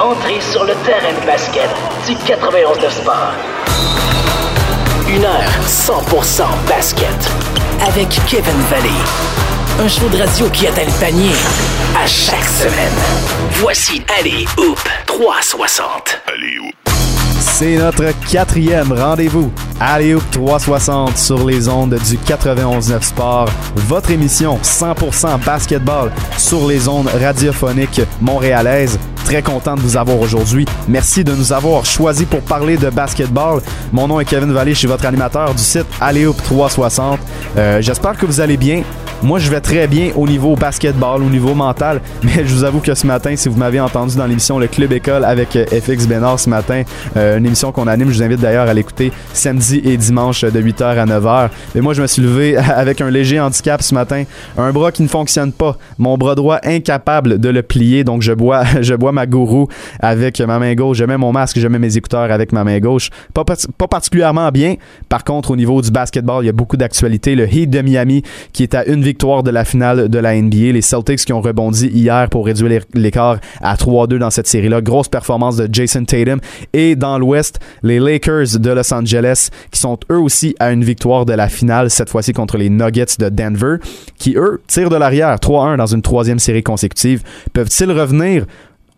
entrez sur le terrain de basket du 91 de Sport. Une heure 100% basket avec Kevin Valley. Un show de radio qui atteint le panier à chaque semaine. Voici Allez Hoop 360. Allez Hoop. C'est notre quatrième rendez-vous. Allez 360 sur les ondes du 91.9 Sport. Votre émission 100% basketball sur les ondes radiophoniques montréalaises. Très content de vous avoir aujourd'hui. Merci de nous avoir choisi pour parler de basketball. Mon nom est Kevin Vallée, je suis votre animateur du site Alléoup 360. Euh, J'espère que vous allez bien. Moi, je vais très bien au niveau basketball, au niveau mental, mais je vous avoue que ce matin, si vous m'avez entendu dans l'émission Le Club École avec euh, FX Bénard ce matin, euh, une émission qu'on anime, je vous invite d'ailleurs à l'écouter samedi et dimanche de 8h à 9h. Mais moi, je me suis levé avec un léger handicap ce matin, un bras qui ne fonctionne pas, mon bras droit incapable de le plier, donc je bois, je bois ma gourou avec ma main gauche, je mets mon masque, je mets mes écouteurs avec ma main gauche. Pas, pas particulièrement bien. Par contre, au niveau du basketball, il y a beaucoup d'actualités. Le Heat de Miami qui est à une victoire de la finale de la NBA. Les Celtics qui ont rebondi hier pour réduire l'écart à 3-2 dans cette série-là. Grosse performance de Jason Tatum. Et dans l'Ouest, les Lakers de Los Angeles qui sont eux aussi à une victoire de la finale, cette fois-ci contre les Nuggets de Denver, qui eux tirent de l'arrière 3-1 dans une troisième série consécutive. Peuvent-ils revenir?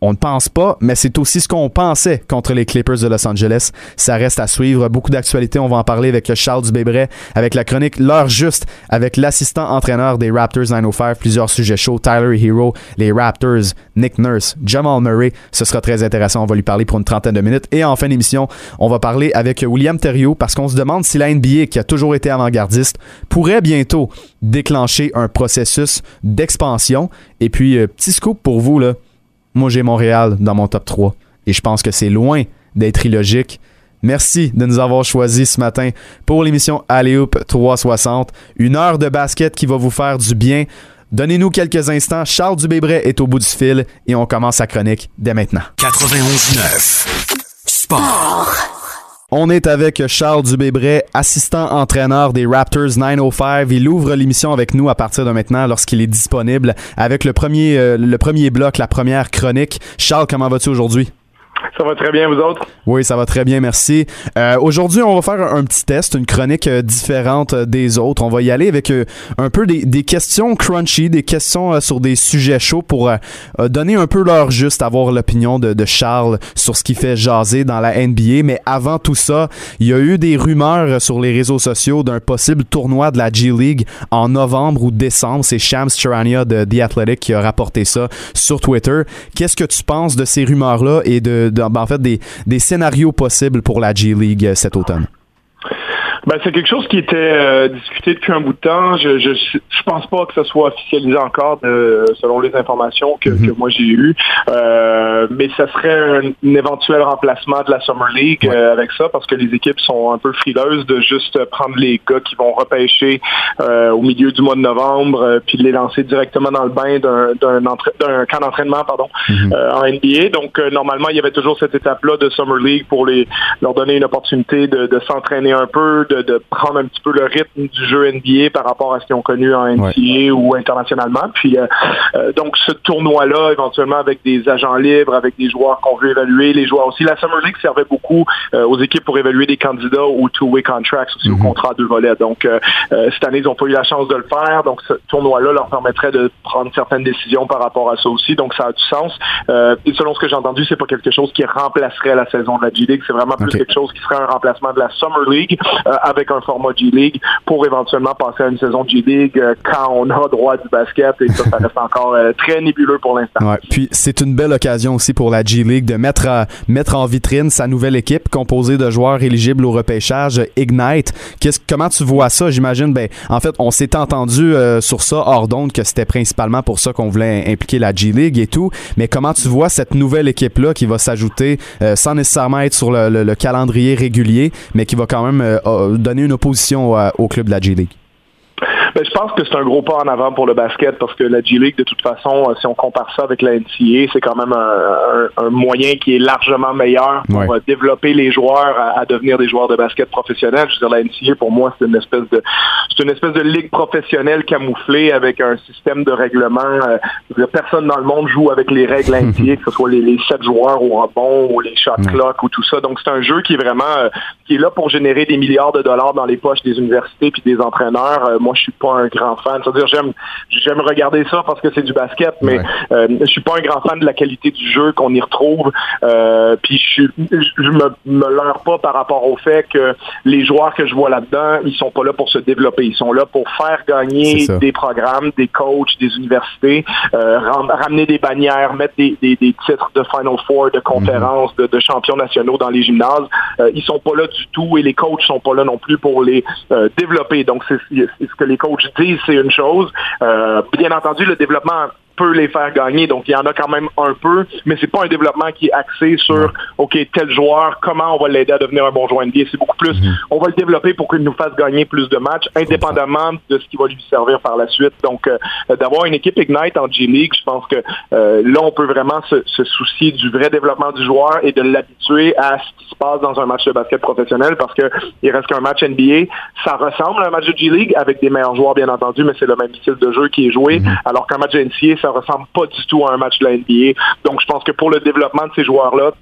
On ne pense pas, mais c'est aussi ce qu'on pensait contre les Clippers de Los Angeles. Ça reste à suivre. Beaucoup d'actualités. On va en parler avec Charles Dubébret, avec la chronique L'heure juste, avec l'assistant entraîneur des Raptors 905, plusieurs sujets chauds, Tyler Hero, les Raptors, Nick Nurse, Jamal Murray. Ce sera très intéressant. On va lui parler pour une trentaine de minutes. Et en fin d'émission, on va parler avec William Theriot parce qu'on se demande si la NBA, qui a toujours été avant-gardiste, pourrait bientôt déclencher un processus d'expansion. Et puis, euh, petit scoop pour vous, là moi, j'ai Montréal dans mon top 3. Et je pense que c'est loin d'être illogique. Merci de nous avoir choisis ce matin pour l'émission Alléoup 360. Une heure de basket qui va vous faire du bien. Donnez-nous quelques instants. Charles Dubébret est au bout du fil et on commence sa chronique dès maintenant. 91.9 Sport. On est avec Charles Dubébret, assistant entraîneur des Raptors 905. Il ouvre l'émission avec nous à partir de maintenant lorsqu'il est disponible avec le premier, euh, le premier bloc, la première chronique. Charles, comment vas-tu aujourd'hui? Ça va très bien, vous autres? Oui, ça va très bien, merci. Euh, Aujourd'hui, on va faire un, petit test, une chronique euh, différente euh, des autres. On va y aller avec un peu des, questions crunchy, des questions sur des sujets chauds pour donner un peu l'heure juste, avoir l'opinion de, Charles sur ce qui fait jaser dans la NBA. Mais avant tout ça, il y a eu des rumeurs sur les réseaux sociaux d'un possible tournoi de la G League en novembre ou décembre. C'est Shams Charania de The Athletic qui a rapporté ça sur Twitter. Qu'est-ce que tu penses de ces rumeurs-là et de, en fait des, des scénarios possibles pour la G League euh, cet automne? Ben, c'est quelque chose qui était euh, discuté depuis un bout de temps. Je, je je pense pas que ce soit officialisé encore de, selon les informations que, mm-hmm. que moi j'ai eues. Euh, mais ça serait un, éventuel remplacement de la Summer League Ouais. euh, avec ça parce que les équipes sont un peu frileuses de juste prendre les gars qui vont repêcher au milieu du mois de novembre puis de les lancer directement dans le bain d'un camp d'entraînement pardon Mhm. en NBA. Donc normalement il y avait toujours cette étape-là de Summer League pour les leur donner une opportunité de, de s'entraîner un peu, de, de prendre un petit peu le rythme du jeu NBA par rapport à ce qu'ils ont connu en NCAA ou internationalement. Puis euh, euh, donc ce tournoi-là, éventuellement avec des agents libres, avec des joueurs qu'on veut évaluer, les joueurs aussi. La Summer League servait beaucoup euh, aux équipes pour évaluer des candidats aux two-way contracts, aussi au contrat à deux volets. Donc cette année, ils n'ont pas eu la chance de le faire. Donc ce tournoi-là leur permettrait de prendre certaines décisions par rapport à ça aussi. Donc ça a du sens. Et selon ce que j'ai entendu, c'est pas quelque chose qui remplacerait la saison de la G League. C'est vraiment plus quelque chose qui serait un remplacement de la Summer League avec un format G League pour éventuellement passer à une saison G League euh, quand on a droit du basket. Et ça, ça reste encore euh, très nébuleux pour l'instant. Ouais. Puis c'est une belle occasion aussi pour la G League de mettre, à- mettre en vitrine sa nouvelle équipe composée de joueurs éligibles au repêchage Ignite. Comment tu vois ça? J'imagine, ben, en fait, on s'est entendu euh, sur ça hors d'onde que c'était principalement pour ça qu'on voulait impliquer la G League et tout. Mais comment tu vois cette nouvelle équipe-là qui va s'ajouter euh, sans nécessairement être sur le, le- le calendrier régulier, mais qui va quand même euh, euh, donner une opposition au club de la G Ben, je pense que c'est un gros pas en avant pour le basket parce que la G-League, de toute façon, euh, si on compare ça avec la NCAA, c'est quand même un, moyen qui est largement meilleur pour euh, développer les joueurs à, devenir des joueurs de basket professionnels. Je veux dire, la NCAA, pour moi, c'est une espèce de c'est une espèce de ligue professionnelle camouflée avec un système de règlement. Euh, personne dans le monde joue avec les règles NCAA, que ce soit les, les sept joueurs au rebond ou les shot clock ou tout ça. Donc, c'est un jeu qui est vraiment qui est là pour générer des milliards de dollars dans les poches des universités puis des entraîneurs. Moi, je suis pas un grand fan. C'est-à-dire, j'aime, j'aime regarder ça parce que c'est du basket, mais euh, je suis pas un grand fan de la qualité du jeu qu'on y retrouve. Euh, puis je, je me, me leurre pas par rapport au fait que les joueurs que je vois là-dedans, ils sont pas là pour se développer. Ils sont là pour faire gagner des programmes, des coachs, des universités, euh, ramener des bannières, mettre des, des, des, titres de Final Four, de conférences, de, de, champions nationaux dans les gymnases. Euh, ils sont pas là du tout et les coachs sont pas là non plus pour les euh, développer. Donc c'est que les coachs disent, c'est une chose. Euh, bien entendu, le développement peut les faire gagner. Donc, il y en a quand même un peu, mais c'est pas un développement qui est axé sur, OK, tel joueur, comment on va l'aider à devenir un bon joueur NBA. C'est beaucoup plus, mhm. on va le développer pour qu'il nous fasse gagner plus de matchs, indépendamment de ce qui va lui servir par la suite. Donc, euh, d'avoir une équipe Ignite en G-League, je pense que euh, là, on peut vraiment se, soucier du vrai développement du joueur et de l'habituer à ce qui se passe dans un match de basket professionnel parce que il reste qu'un match NBA. Ça ressemble à un match de G-League avec des meilleurs joueurs, bien entendu, mais c'est le même style de jeu qui est joué, mhm. alors qu'un match de NCAA, ça ressemble pas du tout à un match de la NBA. Donc, je pense que pour le développement de ces joueurs-là,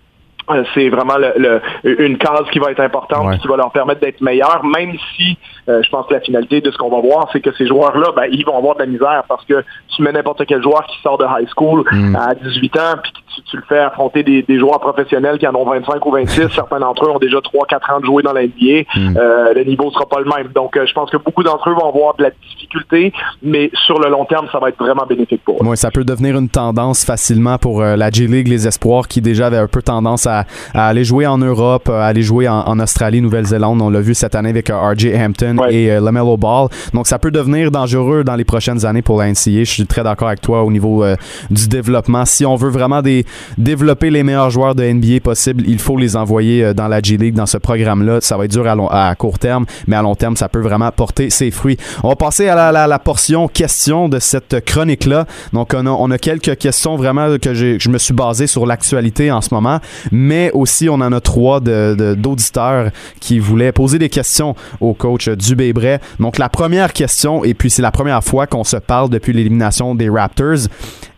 c'est vraiment le, une case qui va être importante, qui va leur permettre d'être meilleurs, même si euh, je pense que la finalité de ce qu'on va voir, c'est que ces joueurs-là, ben, ils vont avoir de la misère parce que tu mets n'importe quel joueur qui sort de high school mm. à 18 ans, puis tu, tu, le fais affronter des, des, joueurs professionnels qui en ont 25 ou 26, certains d'entre eux ont déjà 3-4 ans de jouer dans la NBA, mm. euh, le niveau sera pas le même. Donc, je pense que beaucoup d'entre eux vont avoir de la difficulté, mais sur le long terme, ça va être vraiment bénéfique pour eux. Oui, ça peut devenir une tendance facilement pour la G-League, les espoirs qui déjà avaient un peu tendance à à, aller jouer en Europe, à aller jouer en, Australie, Nouvelle-Zélande. On l'a vu cette année avec euh, RJ Hampton et euh, LaMelo Ball. Donc, ça peut devenir dangereux dans les prochaines années pour la NCAA. Je suis très d'accord avec toi au niveau euh, du développement. Si on veut vraiment des, développer les meilleurs joueurs de NBA possible, il faut les envoyer dans la G-League, dans ce programme-là. Ça va être dur à, court terme, mais à long terme, ça peut vraiment porter ses fruits. On va passer à la, portion questions de cette chronique-là. Donc, on a, on a quelques questions vraiment que je me suis basé sur l'actualité en ce moment, mais aussi, on en a trois d'auditeurs qui voulaient poser des questions au coach Dubébret. Donc, la première question, et puis c'est la première fois qu'on se parle depuis l'élimination des Raptors.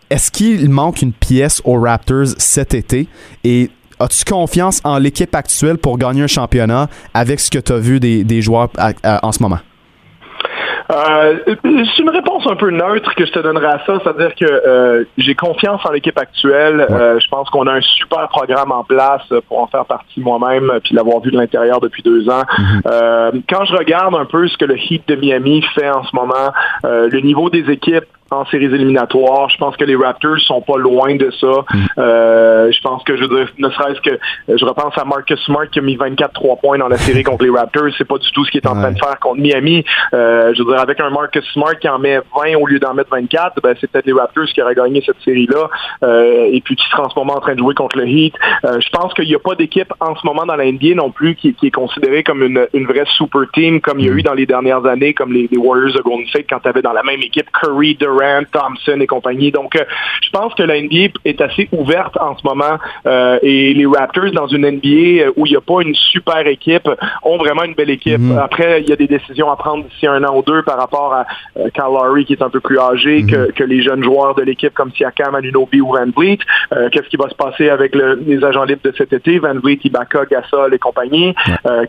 Est-ce qu'il manque une pièce aux Raptors cet été? Et as-tu confiance en l'équipe actuelle pour gagner un championnat avec ce que tu as vu des, joueurs en ce moment? Euh, c'est une réponse un peu neutre que je te donnerai à ça, c'est-à-dire que euh, j'ai confiance en l'équipe actuelle. Euh, je pense qu'on a un super programme en place pour en faire partie moi-même, puis l'avoir vu de l'intérieur depuis deux ans. Mhm. quand je regarde un peu ce que le Heat de Miami fait en ce moment, le niveau des équipes en séries éliminatoires. Je pense que les Raptors sont pas loin de ça. Mm. Euh, je pense que je veux dire, ne serait-ce que je repense à Marcus Smart qui a mis 24 3 points dans la série contre les Raptors. C'est pas du tout ce qu'il est en train de faire contre Miami. Euh, je veux dire, avec un Marcus Smart qui en met 20 au lieu d'en mettre 24, ben, c'est peut-être les Raptors qui auraient gagné cette série-là. Euh, et puis qui sera en ce moment en train de jouer contre le Heat. Je pense qu'il n'y a pas d'équipe en ce moment dans la NBA non plus qui, qui est considérée comme une, une, vraie super team comme il y a mm. eu dans les dernières années, comme les, les Warriors de Golden State quand tu avais dans la même équipe Curry, Durant, Thompson et compagnie. Donc, euh, je pense que la NBA est assez ouverte en ce moment euh, et les Raptors dans une NBA euh, où il n'y a pas une super équipe ont vraiment une belle équipe. Mhm. Après, il y a des décisions à prendre d'ici un an ou deux par rapport à Kyle Lowry qui est un peu plus âgé mhm. que, les jeunes joueurs de l'équipe comme Siakam, Anunoby ou Van Vliet. Qu'est-ce qui va se passer avec les agents libres de cet été? Van Vliet, Ibaka, Gasol et compagnie.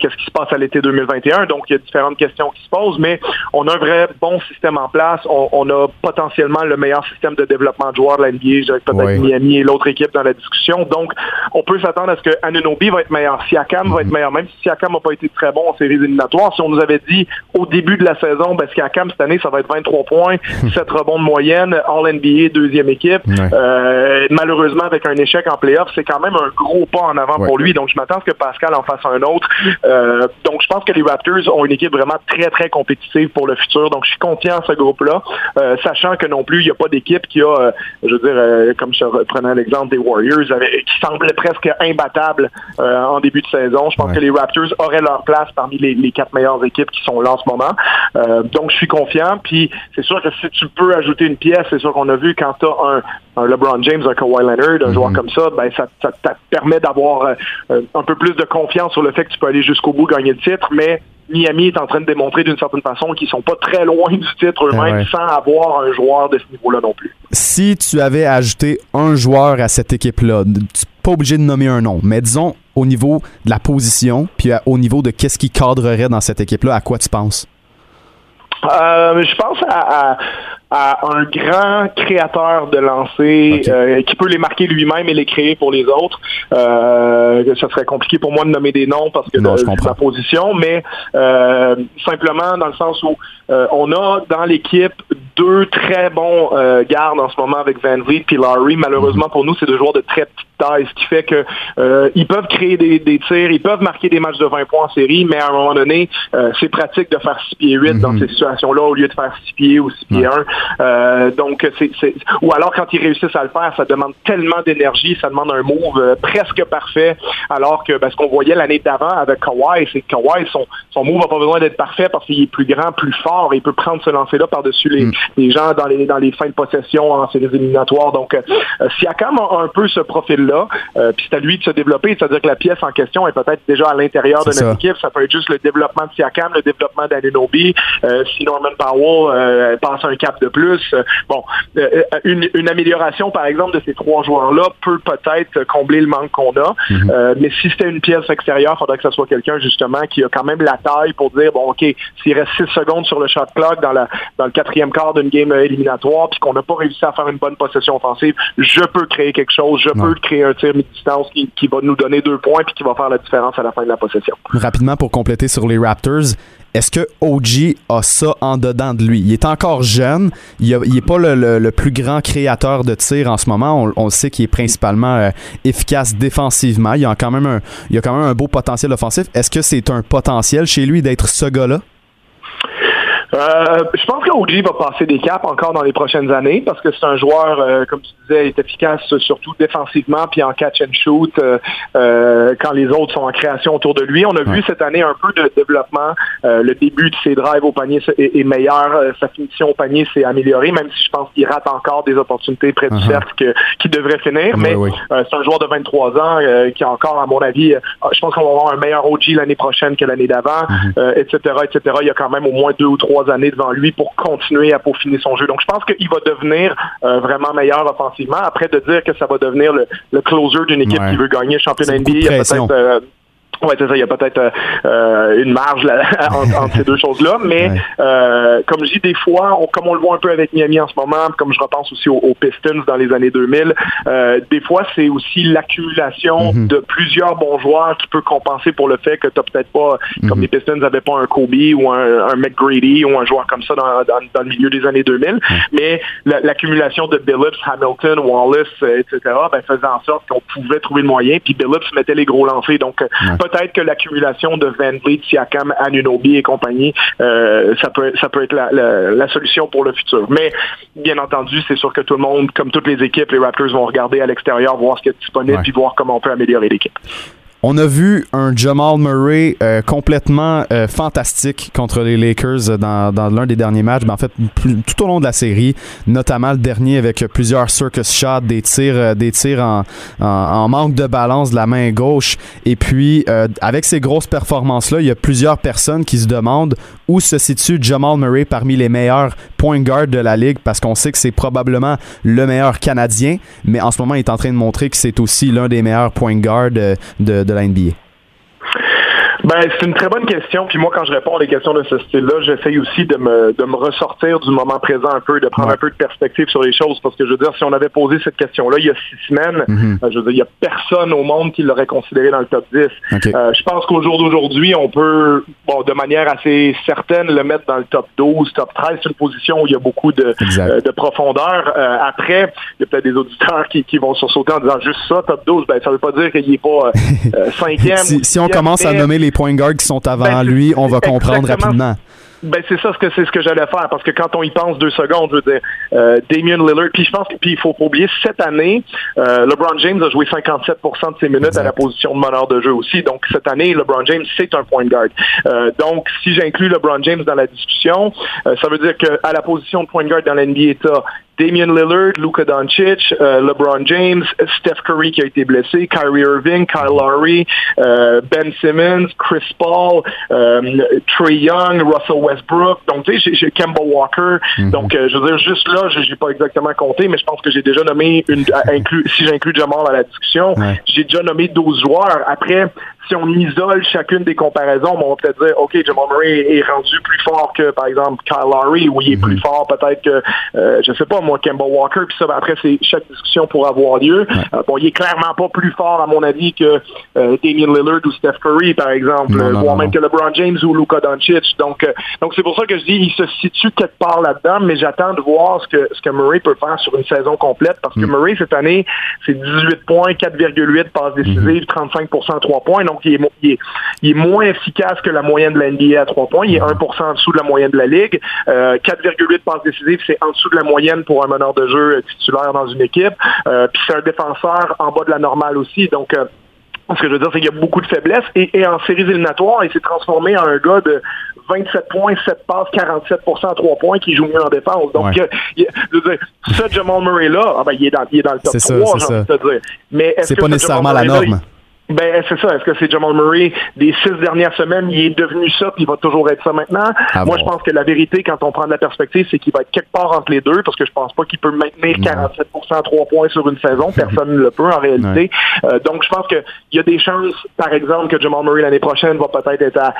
Qu'est-ce qui se passe à l'été 2021? Donc, il y a différentes questions qui se posent, mais on a un vrai bon système en place. On, on a potentiellement le meilleur système de développement de joueurs de la NBA. Je peut-être Miami et l'autre équipe dans la discussion. Donc, on peut s'attendre à ce que Anunobi va être meilleur. Siakam va être mhm. meilleur. Même si Siakam n'a pas été très bon en séries éliminatoires, si on nous avait dit au début de la saison, ben, Siakam, cette année, ça va être 23 points, 7 rebonds de moyenne, All-NBA, deuxième équipe. Euh, malheureusement, avec un échec en playoff, c'est quand même un gros pas en avant pour lui. Donc, je m'attends à ce que Pascal en fasse un autre. Euh, donc, je pense que les Raptors ont une équipe vraiment très, très compétitive pour le futur. Donc, je suis confiant à ce groupe-là, euh, sachant sachant que non plus, il n'y a pas d'équipe qui a, je veux dire, comme je prenais l'exemple des Warriors, qui semblait presque imbattable en début de saison. Je pense que les Raptors auraient leur place parmi les, les, quatre meilleures équipes qui sont là en ce moment. donc, je suis confiant. Puis, c'est sûr que si tu peux ajouter une pièce, c'est sûr qu'on a vu quand tu as un, un, LeBron James, un Kawhi Leonard, un joueur mhm. comme ça, ben ça, ça, ça permet d'avoir un peu plus de confiance sur le fait que tu peux aller jusqu'au bout, gagner le titre, mais Miami est en train de démontrer d'une certaine façon qu'ils sont pas très loin du titre eux-mêmes sans avoir un joueur de ce niveau-là non plus. Si tu avais ajouté un joueur à cette équipe-là, tu n'es pas obligé de nommer un nom, mais disons au niveau de la position, puis au niveau de qu'est-ce qui cadrerait dans cette équipe-là, à quoi tu penses? Euh, je pense à, à un grand créateur de lancers euh, qui peut les marquer lui-même et les créer pour les autres. Euh, ça serait compliqué pour moi de nommer des noms parce que c'est ma position, mais euh, simplement dans le sens où euh, on a dans l'équipe deux très bons euh, gardes en ce moment avec Van Vliet et Larry. Malheureusement mhm. pour nous, c'est deux joueurs de très petite taille, ce qui fait que ils peuvent créer des, des, tirs, ils peuvent marquer des matchs de 20 points en série, mais à un moment donné, c'est pratique de faire 6 pieds 8 dans mhm. ces situations-là au lieu de faire 6 pieds ou 6 pieds 1. Euh, donc, c'est, ou alors quand ils réussissent à le faire, ça demande tellement d'énergie, ça demande un move euh, presque parfait, alors que ben, ce qu'on voyait l'année d'avant avec Kawhi, c'est que Kawhi, son, son move n'a pas besoin d'être parfait parce qu'il est plus grand, plus fort, et il peut prendre ce lancer-là par-dessus les, mm. les, gens dans les, dans les fins de possession en séries éliminatoires. Donc, euh, Siakam a un peu ce profil-là, euh, puis c'est à lui de se développer, c'est-à-dire que la pièce en question est peut-être déjà à l'intérieur de notre équipe, ça peut être juste le développement de Siakam, le développement d'Anunobi, euh, si Norman Powell passe un cap de plus, euh, bon, euh, euh, une, amélioration, par exemple, de ces trois joueurs-là peut peut-être combler le manque qu'on a. Mhm. mais si c'était une pièce extérieure, il faudrait que ce soit quelqu'un, justement, qui a quand même la taille pour dire, bon, OK, s'il reste six secondes sur le shot clock dans, la, dans le quatrième quart d'une game éliminatoire, puis qu'on n'a pas réussi à faire une bonne possession offensive, je peux créer quelque chose, je peux créer un tir mi-distance qui, qui va nous donner deux points puis qui va faire la différence à la fin de la possession. Rapidement, pour compléter sur les Raptors, est-ce que OG a ça en dedans de lui? Il est encore jeune, il n'est pas le, plus grand créateur de tir en ce moment. On, sait qu'il est principalement euh, efficace défensivement. Il a, quand même un, il a quand même un beau potentiel offensif. Est-ce que c'est un potentiel chez lui d'être ce gars-là? Euh, je pense que OG va passer des caps encore dans les prochaines années parce que c'est un joueur, euh, comme tu disais, est efficace surtout défensivement puis en catch and shoot euh, quand les autres sont en création autour de lui. On a vu cette année un peu de développement. le début de ses drives au panier est, meilleur. sa finition au panier s'est améliorée, même si je pense qu'il rate encore des opportunités près du uh-huh. cercle qui devrait finir. Mais c'est un joueur de 23 ans qui a encore, à mon avis, je pense qu'on va avoir un meilleur OG l'année prochaine que l'année d'avant, etc., uh-huh. etc. Il y a quand même au moins deux ou trois années devant lui pour continuer à peaufiner son jeu. Donc, je pense qu'il va devenir euh, vraiment meilleur offensivement. Après, de dire que ça va devenir le, closer d'une équipe qui veut gagner le championnat NBA, il y a peut-être euh, oui, c'est ça. Il y a peut-être euh, euh, une marge là, entre, ces deux choses-là. Mais euh, comme je dis, des fois, comme on le voit un peu avec Miami en ce moment, comme je repense aussi aux, Pistons dans les années 2000, des fois, c'est aussi l'accumulation mhm. de plusieurs bons joueurs qui peut compenser pour le fait que tu peut-être pas, comme mhm. les Pistons n'avaient pas un Kobe ou un, un, McGrady ou un joueur comme ça dans, dans, le milieu des années 2000. Mais l'accumulation de Billups, Hamilton, Wallace, etc., ben, faisait en sorte qu'on pouvait trouver le moyen. Puis Billups mettait les gros lancers. Donc, peut-être que l'accumulation de Van Vliet, Siakam, Anunobi et compagnie, euh, ça peut ça peut être la, solution pour le futur. Mais bien entendu, c'est sûr que tout le monde, comme toutes les équipes, les Raptors vont regarder à l'extérieur, voir ce qui est disponible, puis voir comment on peut améliorer l'équipe. On a vu un Jamal Murray euh, complètement euh, fantastique contre les Lakers dans, l'un des derniers matchs. Ben, en fait, tout au long de la série, notamment le dernier avec plusieurs circus shots, des tirs, euh, des tirs en, en, manque de balance de la main gauche. Et puis, avec ces grosses performances-là, il y a plusieurs personnes qui se demandent où se situe Jamal Murray parmi les meilleurs point guard de la ligue parce qu'on sait que c'est probablement le meilleur Canadien, mais en ce moment, il est en train de montrer que c'est aussi l'un des meilleurs point guard de, de la NBA. Ben, c'est une très bonne question. Puis moi, quand je réponds à des questions de ce style-là, j'essaye aussi de me, de me ressortir du moment présent un peu, de prendre un peu de perspective sur les choses. Parce que je veux dire, si on avait posé cette question-là il y a six semaines, mhm. euh, je veux dire, il n'y a personne au monde qui l'aurait considéré dans le top 10. Euh, je pense qu'au jour d'aujourd'hui, on peut, bon, de manière assez certaine, le mettre dans le top 12, top 13. C'est une position où il y a beaucoup de, euh, de profondeur. après, il y a peut-être des auditeurs qui, qui vont sursauter en disant juste ça, top 12. Ben, ça veut pas dire qu'il n'est pas cinquième. si, si on commence à nommer les point guards qui sont avant ben, lui, on va comprendre rapidement. Ben c'est ça, ce que c'est ce que j'allais faire parce que quand on y pense deux secondes, je veux dire, euh, Damien Lillard. Puis je pense puis il faut pas oublier cette année, euh, LeBron James a joué 57% de ses minutes à la position de meneur de jeu aussi. Donc cette année, LeBron James c'est un point guard. Euh, donc si j'inclus LeBron James dans la discussion, ça veut dire que à la position de point guard dans l'NBA, Damian Lillard, Luka Doncic, euh, LeBron James, Steph Curry qui a été blessé, Kyrie Irving, Kyle Lowry, euh, Ben Simmons, Chris Paul, euh, Trey Young, Russell Westbrook. Donc, tu sais, j'ai Kemba Walker. Mhm. Donc, je veux dire, juste là, je n'ai pas exactement compté, mais je pense que j'ai déjà nommé une, inclus, si j'inclus Jamal à la discussion, j'ai déjà nommé 12 joueurs. Après, si on isole chacune des comparaisons, on va peut-être dire, OK, Jamal Murray est rendu plus fort que, par exemple, Kyle Lowry, ou il est plus mhm. fort peut-être que, je sais pas, moi, Kemba Walker, puis ça, ben, après, c'est chaque discussion pour avoir lieu. Euh, bon, il est clairement pas plus fort, à mon avis, que euh, Damian Lillard ou Steph Curry, par exemple, voire même que LeBron James ou Luka Doncic. Donc, donc c'est pour ça que je dis, il se situe quelque part là-dedans, mais j'attends de voir ce que, ce que Murray peut faire sur une saison complète, parce que mm. Murray, cette année, c'est 18 points, 4,8 passes décisives, 35% mm-hmm. 3 points, donc il est, moins efficace que la moyenne de la NBA à 3 points. Il est 1% en dessous de la moyenne de la Ligue. 4,8 euh, passes décisives, c'est en dessous de la moyenne pour un meneur de jeu titulaire dans une équipe. Euh, puis c'est un défenseur en bas de la normale aussi. Donc, euh, ce que je veux dire, c'est qu'il y a beaucoup de faiblesses. Et, en séries éliminatoires, il s'est transformé en un gars de 27 points, 7 passes, 47% à 3 points qui joue mieux en défense. Donc, je veux dire, ce Jamal Murray-là, ah ben, il, est dans, il est dans le top 3, j'ai envie de te dire. Mais est-ce que pas nécessairement la norme? Ben c'est ça. Est-ce que c'est Jamal Murray des six dernières semaines, il est devenu ça, puis il va toujours être ça maintenant. Ah Moi, je pense que la vérité, quand on prend de la perspective, c'est qu'il va être quelque part entre les deux, parce que je pense pas qu'il peut maintenir 47 à 3 points sur une saison. Personne ne le peut en réalité. Euh, donc, je pense qu'il y a des chances, par exemple, que Jamal Murray l'année prochaine va peut-être être à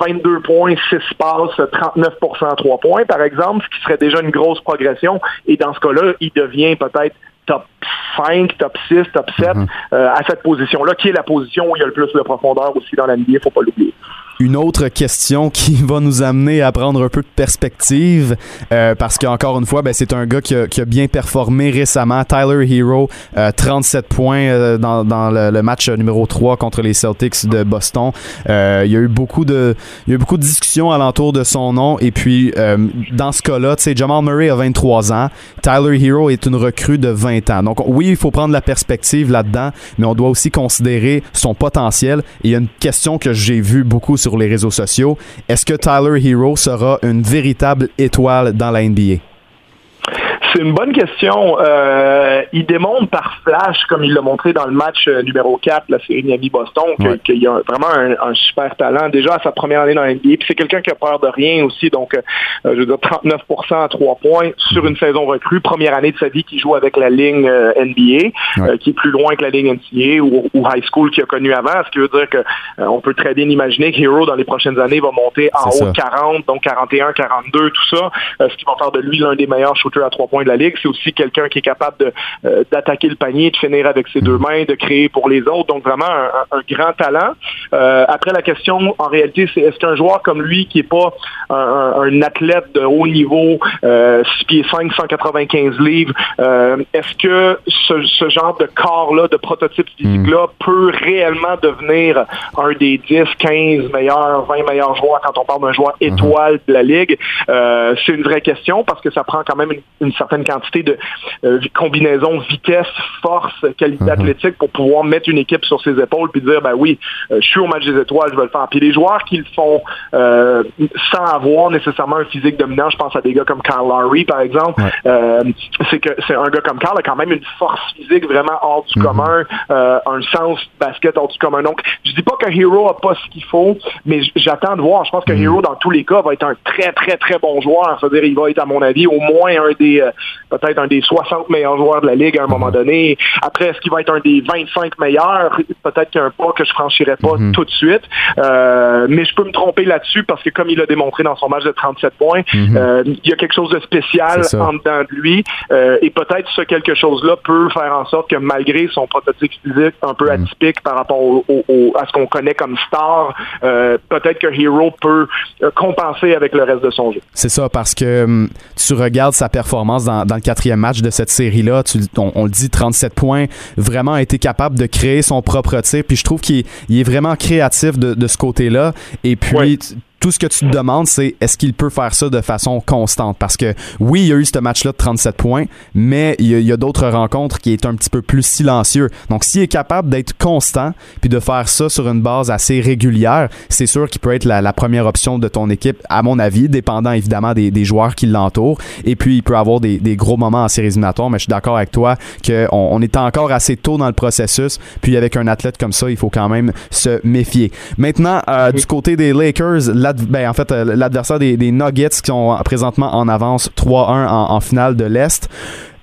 22 euh, points, 6 passes, 39 à 3 points, par exemple, ce qui serait déjà une grosse progression. Et dans ce cas-là, il devient peut-être top 5, top 6, top 7 mhm. euh, à cette position-là, qui est la position où il y a le plus de profondeur aussi dans la NBA, il ne faut pas l'oublier une autre question qui va nous amener à prendre un peu de perspective euh, parce qu'encore une fois, ben, c'est un gars qui a, qui a, bien performé récemment. Tyler Hero, 37 euh, points euh, dans, dans le, match numéro 3 contre les Celtics de Boston. Euh, il y a eu beaucoup de il y a eu beaucoup de discussions alentour de son nom et puis dans ce cas-là, tu sais, Jamal Murray a 23 ans, Tyler Hero est une recrue de 20 ans. Donc oui, il faut prendre la perspective là-dedans, mais on doit aussi considérer son potentiel. Et il y a une question que j'ai vue beaucoup sur les réseaux sociaux. Est-ce que Tyler Hero sera une véritable étoile dans la NBA? C'est une bonne question. Euh, il démontre par flash, comme il l'a montré dans le match euh, numéro 4, la série Miami-Boston, qu'il a vraiment un, super talent déjà à sa première année dans la NBA. Puis c'est quelqu'un qui a peur de rien aussi. Donc, euh, je veux dire, 39% à 3 points sur une saison recrue. Première année de sa vie qui joue avec la ligne NBA, qui est plus loin que la ligne NCAA ou, high school qu'il a connu avant. Ce qui veut dire que on peut très bien imaginer que Hero, dans les prochaines années, va monter en haut de 40, donc 41, 42, tout ça. ce qui va faire de lui l'un des meilleurs shooters à 3 points de la ligue. C'est aussi quelqu'un qui est capable euh, d'attaquer le panier, de finir avec ses deux mains, de créer pour les autres. Donc vraiment un, grand talent. Euh, après la question, en réalité, c'est est-ce qu'un joueur comme lui qui est pas un, athlète de haut niveau, euh, 6 pieds 5, 195 livres, euh, est-ce que ce, genre de corps-là, de prototype physique-là, hmm. peut réellement devenir un des 10, 15 meilleurs, 20 meilleurs joueurs quand on parle d'un joueur hmm. étoile de la ligue? c'est une vraie question parce que ça prend quand même une certaine certaine quantité de euh, combinaisons vitesse, force, qualité mhm. athlétique pour pouvoir mettre une équipe sur ses épaules puis dire ben oui, euh, je suis au match des étoiles, je vais le faire. Puis les joueurs qui le font euh, sans avoir nécessairement un physique dominant, je pense à des gars comme Kyle Lowry par exemple, c'est que c'est un gars comme Kyle a quand même une force physique vraiment hors du mhm. commun, un sens basket hors du commun. Donc je dis pas que Hero a pas ce qu'il faut, mais j'attends de voir. Je pense que mhm. Hero dans tous les cas va être un très très très bon joueur. C'est-à-dire il va être à mon avis au moins un des peut-être un des 60 meilleurs joueurs de la Ligue à un moment mhm. donné. Après, est-ce qu'il va être un des 25 meilleurs? Peut-être qu'il y a un pas que je franchirais pas mhm. tout de suite. Euh, mais je peux me tromper là-dessus parce que comme il a démontré dans son match de 37 points, mhm. euh, il y a quelque chose de spécial en dedans de lui. Euh, et peut-être ce quelque chose-là peut faire en sorte que malgré son prototype physique un peu atypique par rapport à ce qu'on connaît comme star, peut-être que Hero peut compenser avec le reste de son jeu. C'est ça, parce que hum, tu regardes sa performance dans, dans quatrième match de cette série-là. On, le dit, 37 points, vraiment a été capable de créer son propre tir. Puis je trouve qu'il est vraiment créatif de, ce côté-là. Et puis, tout ce que tu te demandes, c'est est-ce qu'il peut faire ça de façon constante? Parce que oui, il y a eu ce match-là de 37 points, mais il y a, d'autres rencontres qui est un petit peu plus silencieux. Donc, s'il est capable d'être constant puis de faire ça sur une base assez régulière, c'est sûr qu'il peut être la, première option de ton équipe, à mon avis, dépendant évidemment des, joueurs qui l'entourent. Et puis, il peut avoir des, gros moments en séries éliminatoires, mais je suis d'accord avec toi qu'on on est encore assez tôt dans le processus. Puis, avec un athlète comme ça, il faut quand même se méfier. Maintenant, euh, du côté des Lakers, ben, en fait, euh, l'adversaire des, Nuggets qui sont présentement en avance 3-1 en, finale de l'Est.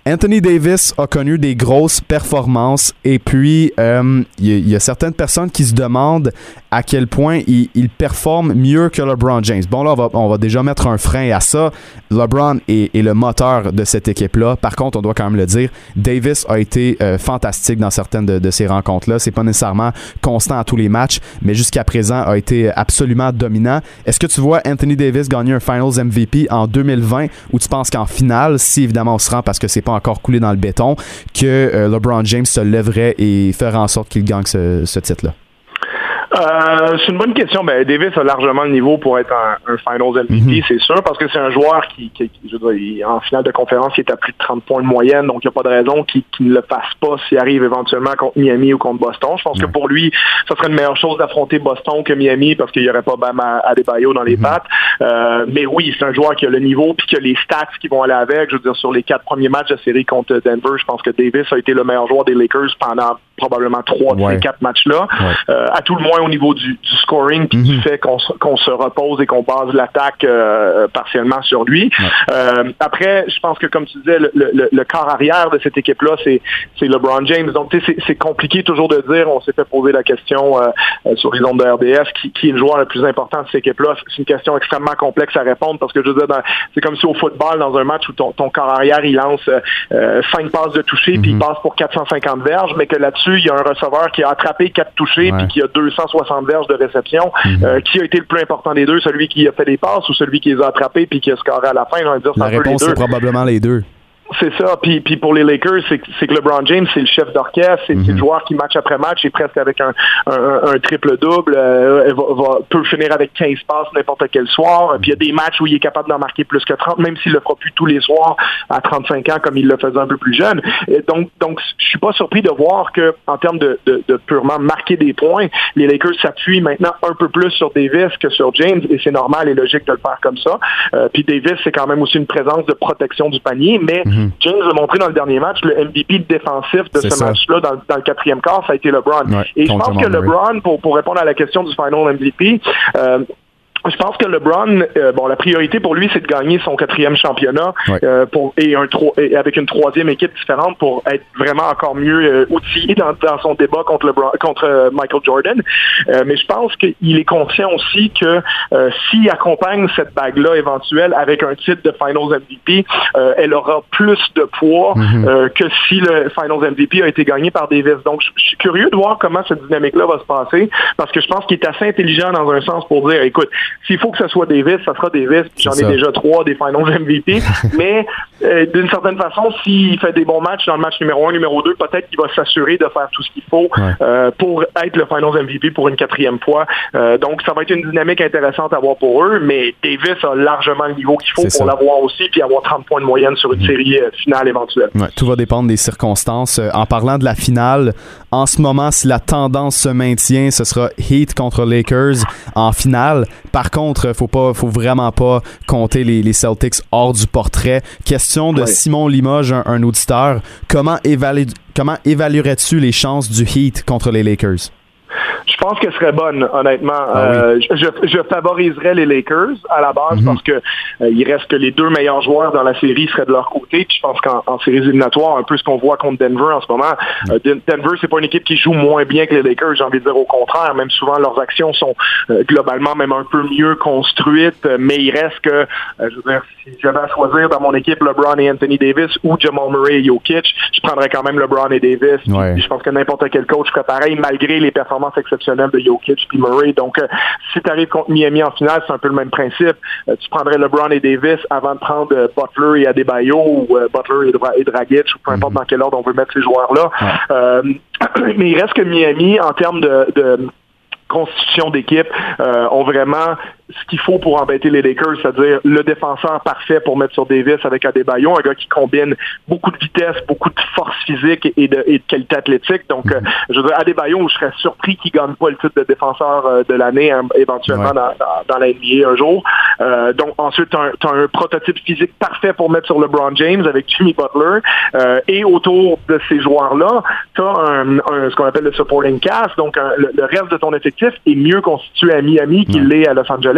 Anthony Davis a connu des grosses performances et puis euh, il y, a certaines personnes qui se demandent à quel point il, performe mieux que LeBron James. Bon là, on va, déjà mettre un frein à ça. LeBron est, le moteur de cette équipe-là. Par contre, on doit quand même le dire, Davis a été euh, fantastique dans certaines de, ces rencontres-là. C'est pas nécessairement constant à tous les matchs, mais jusqu'à présent a été absolument dominant. Est-ce que tu vois Anthony Davis gagner un Finals MVP en 2020 ou tu penses qu'en finale, si évidemment on se rend parce que c'est pas encore coulé dans le béton, que euh, LeBron James se lèverait et ferait en sorte qu'il gagne ce titre-là? Euh, c'est une bonne question. Ben, Davis a largement le niveau pour être un, un Finals MVP, mhm. c'est sûr, parce que c'est un joueur qui, qui je veux dire, en finale de conférence, il est à plus de 30 points de moyenne, donc il n'y a pas de raison qu'il ne le fasse pas s'il arrive éventuellement contre Miami ou contre Boston. Je pense que pour lui, ça serait une meilleure chose d'affronter Boston que Miami parce qu'il n'y aurait pas Bama Adebayo dans les mhm. pattes. Euh, mais oui, c'est un joueur qui a le niveau puis qui a les stats qui vont aller avec. Je veux dire, sur les quatre premiers matchs de série contre Denver, je pense que Davis a été le meilleur joueur des Lakers pendant probablement trois de ces quatre matchs-là. Euh, à tout le moins au niveau du, scoring qui mhm. fait qu'on se repose et qu'on base l'attaque euh, partiellement sur lui. Euh, après, je pense que comme tu disais, le, le, corps arrière de cette équipe-là, c'est LeBron James. Donc, c'est compliqué toujours de dire. On s'est fait poser la question sur les ondes de RDS qui, qui, est le joueur le plus important de cette équipe-là. C'est une question extrêmement complexe à répondre parce que je veux dire, c'est comme si au football, dans un match où ton, ton corps arrière, il lance cinq passes de toucher puis il mhm. passe pour 450 verges, mais que là-dessus, il y a un receveur qui a attrapé quatre touchés puis qui a 260 verges de réception. Mhm. Euh, qui a été le plus important des deux, celui qui a fait des passes ou celui qui les a attrapés puis qui a scoré à la fin? Dire, la réponse, c'est probablement les deux. C'est ça. Puis, puis pour les Lakers, c'est que LeBron James, c'est le chef d'orchestre, c'est le mhm. joueur qui match après match, est presque avec un, un, triple-double, euh, va, peut finir avec 15 passes n'importe quel soir. Puis il y a des matchs où il est capable d'en marquer plus que 30, même s'il le fera plus tous les soirs à 35 ans comme il le faisait un peu plus jeune. Et donc, donc je suis pas surpris de voir que en termes de, de, de purement marquer des points, les Lakers s'appuient maintenant un peu plus sur Davis que sur James, et c'est normal et logique de le faire comme ça. Euh, puis Davis, c'est quand même aussi une présence de protection du panier, mais mhm. Mhm. James a montré dans le dernier match le MVP défensif de ce match-là dans, le quatrième quart, ça a été LeBron. Et je pense que LeBron, pour, pour répondre à la question du final MVP, euh, je pense que LeBron, euh, bon, la priorité pour lui, c'est de gagner son quatrième championnat euh, pour, et, un, et avec une troisième équipe différente pour être vraiment encore mieux euh, outillé dans, dans, son débat contre, LeBron, contre Michael Jordan. mais je pense qu'il est conscient aussi que s'il accompagne cette bague-là éventuelle avec un titre de Finals MVP, elle aura plus de poids mm-hmm. que si le Finals MVP a été gagné par Davis. Donc, je, suis curieux de voir comment cette dynamique-là va se passer parce que je pense qu'il est assez intelligent dans un sens pour dire, écoute, s'il faut que ce soit Davis, ça sera Davis. J'en ai déjà trois des Finals MVP. mais euh, d'une certaine façon, s'il fait des bons matchs dans le match numéro un, numéro deux, peut-être qu'il va s'assurer de faire tout ce qu'il faut euh, pour être le Finals MVP pour une quatrième fois. Euh, donc, ça va être une dynamique intéressante à voir pour eux. Mais Davis a largement le niveau qu'il faut pour l'avoir aussi, puis avoir 30 points de moyenne sur une mm. série finale éventuelle. tout va dépendre des circonstances. en parlant de la finale, en ce moment, si la tendance se maintient, ce sera Heat contre Lakers en finale. Par contre, faut pas, faut vraiment pas compter les, Celtics hors du portrait. Question de Simon Limoges, un, auditeur. Comment, comment évaluerais-tu les chances du Heat contre les Lakers? Je pense qu'elle serait bonne, honnêtement. Ah euh, je, favoriserais les Lakers à la base mhm. parce que euh, il reste que les deux meilleurs joueurs dans la série seraient de leur côté. Puis je pense qu'en séries éliminatoires, un peu ce qu'on voit contre Denver en ce moment, mhm. euh, Denver c'est pas une équipe qui joue moins bien que les Lakers. J'ai envie de dire au contraire. Même souvent leurs actions sont globalement même un peu mieux construites. Mais il reste que, je veux dire, si j'avais à choisir dans mon équipe LeBron et Anthony Davis ou Jamal Murray et Jokic, je prendrais quand même LeBron et Davis. Je pense que n'importe quel coach ferait pareil malgré les performances exceptionnelles de Jokic puis Murray. Donc, euh, si tu arrives contre Miami en finale, c'est un peu le même principe. Euh, tu prendrais LeBron et Davis avant de prendre euh, Butler et Adebayo ou Butler et, Dragic ou peu importe mhm. dans quel ordre on veut mettre ces joueurs-là. mais il reste que Miami, en termes de, de constitution d'équipe, ont vraiment ce qu'il faut pour embêter les Lakers, c'est-à-dire le défenseur parfait pour mettre sur Davis avec Adebayo, un gars qui combine beaucoup de vitesse, beaucoup de force physique et de, qualité athlétique. Donc, euh, je veux dire, Adebayo, je serais surpris qu'il gagne pas le titre de défenseur euh, de l'année hein, éventuellement dans, dans, la NBA un jour. Euh, donc, ensuite, tu as, un prototype physique parfait pour mettre sur LeBron James avec Jimmy Butler. et autour de ces joueurs-là, tu as un, ce qu'on appelle le supporting cast. Donc, le, reste de ton effectif est mieux constitué à Miami qu'il l'est à Los Angeles.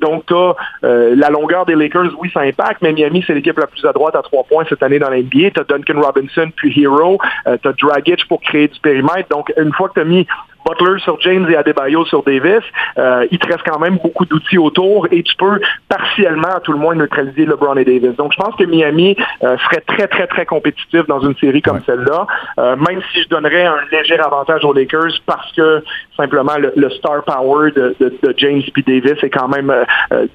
Donc, tu as la longueur des Lakers, oui, ça impacte, mais Miami, c'est l'équipe la plus à droite à trois points cette année dans la NBA. Tu as Duncan Robinson puis Hero. tu as Dragic pour créer du périmètre. Donc, une fois que tu as mis Butler sur James et Adebayo sur Davis, euh, il te reste quand même beaucoup d'outils autour et tu peux partiellement, à tout le moins, neutraliser LeBron et Davis. Donc, je pense que Miami euh, serait très, très, très compétitif dans une série comme celle-là, euh, même si je donnerais un léger avantage aux Lakers parce que simplement le, star power de, James et Davis est quand même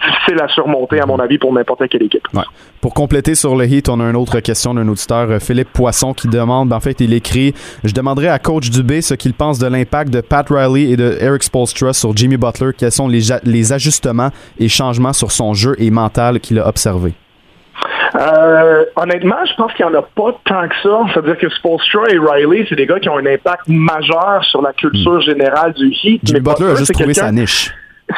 difficile à surmonter, à mon avis, pour n'importe quelle équipe. Pour compléter sur le Heat, on a une autre question d'un auditeur, Philippe Poisson, qui demande, en fait, il écrit, je demanderai à coach Dubé ce qu'il pense de l'impact de Pat Riley et de Eric Spolstra sur Jimmy Butler, quels sont les, les ajustements et changements sur son jeu et mental qu'il a observé? Euh, honnêtement, je pense qu'il n'y en a pas tant que ça. C'est-à-dire que Spolstra et Riley, c'est des gars qui ont un impact majeur sur la culture hmm. générale du Heat. Jimmy Butler a juste trouvé sa niche.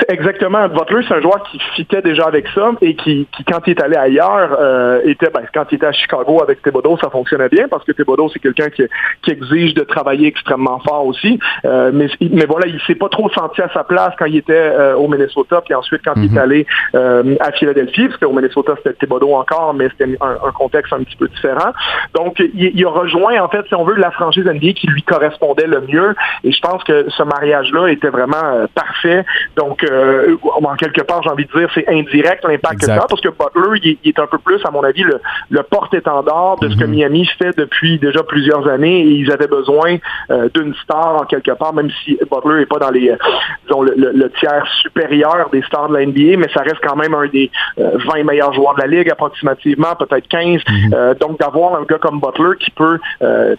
Exactement. Butler, c'est un joueur qui fitait déjà avec ça et qui, qui quand il est allé ailleurs, euh, était, ben, quand il était à Chicago avec Thibodeau, ça fonctionnait bien parce que Thibodeau, c'est quelqu'un qui, qui, exige de travailler extrêmement fort aussi. Euh, mais, mais voilà, il s'est pas trop senti à sa place quand il était euh, au Minnesota, puis ensuite quand il est mhm. allé à Philadelphie, parce qu'au Minnesota, c'était Thibodeau encore, mais c'était un, un, contexte un petit peu différent. Donc, il, il, a rejoint, en fait, si on veut, la franchise NBA qui lui correspondait le mieux. Et je pense que ce mariage-là était vraiment parfait. Donc, euh, en quelque part, j'ai envie de dire, c'est indirect l'impact que ça a, parce que Butler, il, est un peu plus, à mon avis, le, porte-étendard de ce que mhm. Miami fait depuis déjà plusieurs années et ils avaient besoin euh, d'une star en quelque part, même si Butler n'est pas dans les, disons, le, tiers supérieur des stars de la NBA, mais ça reste quand même un des 20 euh, meilleurs joueurs de la ligue approximativement, peut-être 15. Mhm. donc d'avoir un gars comme Butler qui peut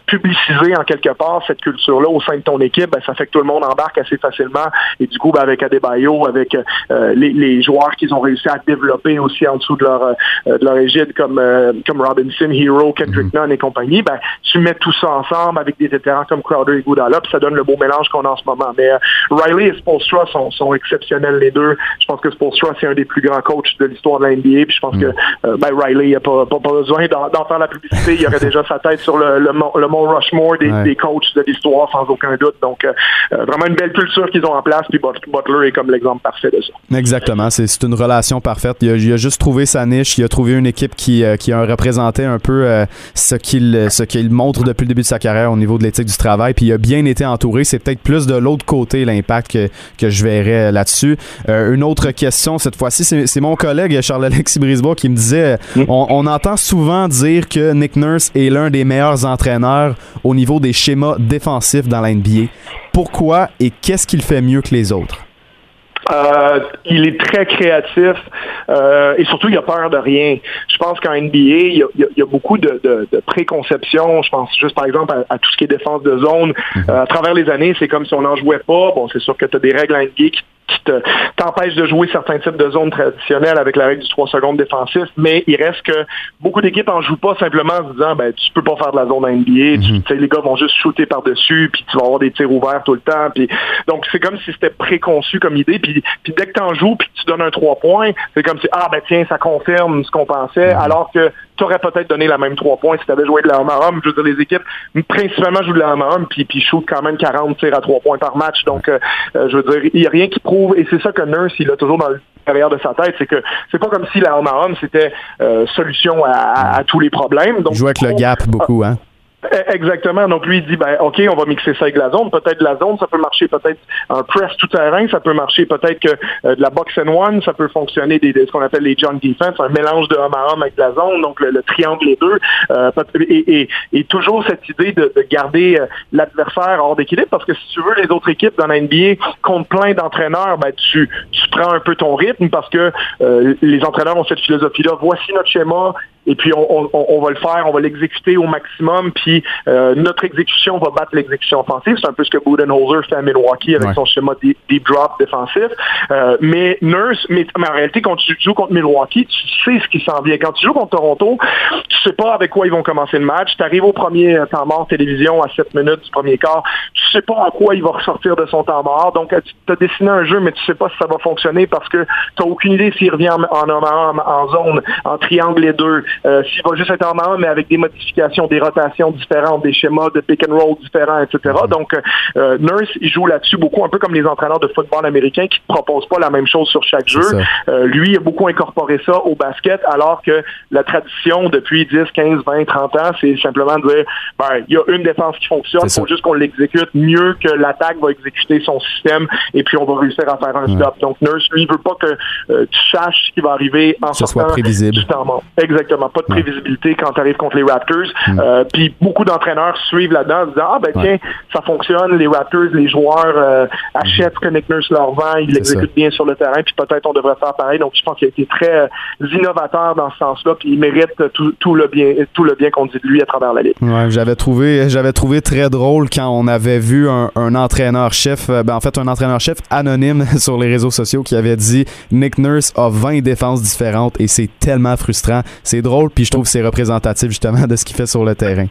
publiciser en quelque part cette culture-là au sein de ton équipe, ben, ça fait que tout le monde embarque assez facilement et du coup, ben, avec Adebayo, avec euh, les, joueurs qu'ils ont réussi à développer aussi en dessous de leur, euh, de leur égide comme, euh, comme Robinson, Hero, Kendrick mhm. Nunn et compagnie, ben, tu mets tout ça ensemble avec des vétérans comme Crowder et Goudala, puis ça donne le beau mélange qu'on a en ce moment. Mais Riley et Spolstra sont, sont exceptionnels les deux. Je pense que Spolstra, c'est un des plus grands coachs de l'histoire de la NBA, puis je pense mhm. que ben, Riley n'a pas, pas, besoin d'en faire la publicité. Il aurait déjà sa tête sur le, le, mont, Rushmore des, des coachs de l'histoire, sans aucun doute. Donc, vraiment une belle culture qu'ils ont en place, puis Butler est comme l'exemple parfait de ça. Exactement, c'est une relation parfaite. Il a, juste trouvé sa niche, il a trouvé une équipe qui, euh, qui a représenté un peu euh, ce qu'il ce qu'il montre depuis le début de sa carrière au niveau de l'éthique du travail, puis il a bien été entouré. C'est peut-être plus de l'autre côté l'impact que, que je verrais là-dessus. Euh, une autre question, cette fois-ci, c'est mon collègue Charles-Alexis Brisebois qui me disait mm. on, on entend souvent dire que Nick Nurse est l'un des meilleurs entraîneurs au niveau des schémas défensifs dans la NBA. Pourquoi et qu'est-ce qu'il fait mieux que les autres? Euh, il est très créatif euh, et surtout il a peur de rien. Je pense qu'en NBA, il y, a, beaucoup de, de, de préconceptions. Je pense juste par exemple à, tout ce qui est défense de zone. Mhm. Euh, à travers les années, c'est comme si on n'en jouait pas. Bon, c'est sûr que tu as des règles en NBA qui qui t'empêche de jouer certains types de zones traditionnelles avec la règle du 3 secondes défensif, mais il reste que beaucoup d'équipes en jouent pas simplement en se disant ben tu peux pas faire de la zone NBA, mhm. les gars vont juste shooter par-dessus, puis tu vas avoir des tirs ouverts tout le temps. Puis, donc c'est comme si c'était préconçu comme idée, puis, puis dès que tu en joues, puis que tu donnes un 3 points, c'est comme si ah ben tiens, ça confirme ce qu'on pensait, mhm. alors que tu aurais peut-être donné la même 3 points si tu avais joué de la homme à homme. Je veux dire, les équipes principalement jouent de la homme à homme, puis, puis shoot quand même 40 tirs à 3 points par match. Donc, euh, euh, je veux dire, il n'y a rien qui prouve, et c'est ça que Nurse, il a toujours dans le derrière de sa tête, c'est que c'est pas comme si la homme à homme, c'était euh, solution à, tous les problèmes. Donc, il joue avec le gap beaucoup, hein? Eh, exactement. Donc lui il dit ben ok, on va mixer ça avec la zone. Peut-être la zone, ça peut marcher peut-être un press tout terrain, ça peut marcher peut-être que euh, de la box and one, ça peut fonctionner des, ce qu'on appelle les junk defense, un mélange de homme à homme avec la zone, donc le, triangle les deux. Euh, et, et, toujours cette idée de, garder euh, l'adversaire hors d'équilibre, parce que si tu veux les autres équipes dans la NBA contre plein d'entraîneurs, ben tu, tu prends un peu ton rythme parce que les entraîneurs ont cette philosophie-là. Voici notre schéma, et puis on, on, va le faire, on va l'exécuter au maximum, puis notre exécution va battre l'exécution offensive. C'est un peu ce que Budenholzer fait à Milwaukee avec son schéma deep, drop défensif. mais Nurse, mais, en réalité, quand tu joues contre Milwaukee, tu sais ce qui s'en vient. Quand tu joues contre Toronto, tu sais pas avec quoi ils vont commencer le match. Tu arrives au premier temps mort télévision à 7 minutes du premier quart, tu sais pas en quoi il va ressortir de son temps mort. Donc, tu as dessiné un jeu, mais tu sais pas si ça va fonctionner parce que tu n'as aucune idée s'il revient en, en, en, zone, en triangle les deux, euh, s'il va juste être en main, mais avec des modifications, des rotations différentes, des schémas de pick and roll différents, etc. Mm-hmm. Donc, euh, Nurse, il joue là-dessus beaucoup, un peu comme les entraîneurs de football américains qui ne proposent pas la même chose sur chaque jeu. Euh, lui, il a beaucoup incorporé ça au basket, alors que la tradition depuis 10, 15, 20, 30 ans, c'est simplement de dire, ben, il y a une défense qui fonctionne, il faut juste qu'on l'exécute mieux que l'attaque va exécuter son système et puis on va réussir à faire un stop. Donc Nurse, lui, il veut pas que euh, tu saches ce qui va arriver en ce soit prévisible. Exactement. Pas de prévisibilité quand tu arrives contre les Raptors. Mm. Euh, puis beaucoup d'entraîneurs suivent là-dedans en disant Ah ben tiens, ça fonctionne, les Raptors, les joueurs euh, achètent ce que Nick Nurse leur vend, ils l'exécutent bien sur le terrain, puis peut-être on devrait faire pareil. Donc je pense qu'il a été très innovateur dans ce sens-là, puis il mérite tout, le bien tout le bien qu'on dit de lui à travers la ligue. Ouais, j'avais trouvé j'avais trouvé très drôle quand on avait vu un, entraîneur-chef, ben en fait un entraîneur-chef anonyme sur les réseaux sociaux qui avait dit Nick Nurse a 20 défenses différentes et c'est tellement frustrant. C'est drôle, puis je trouve que c'est représentatif justement de ce qu'il fait sur le terrain.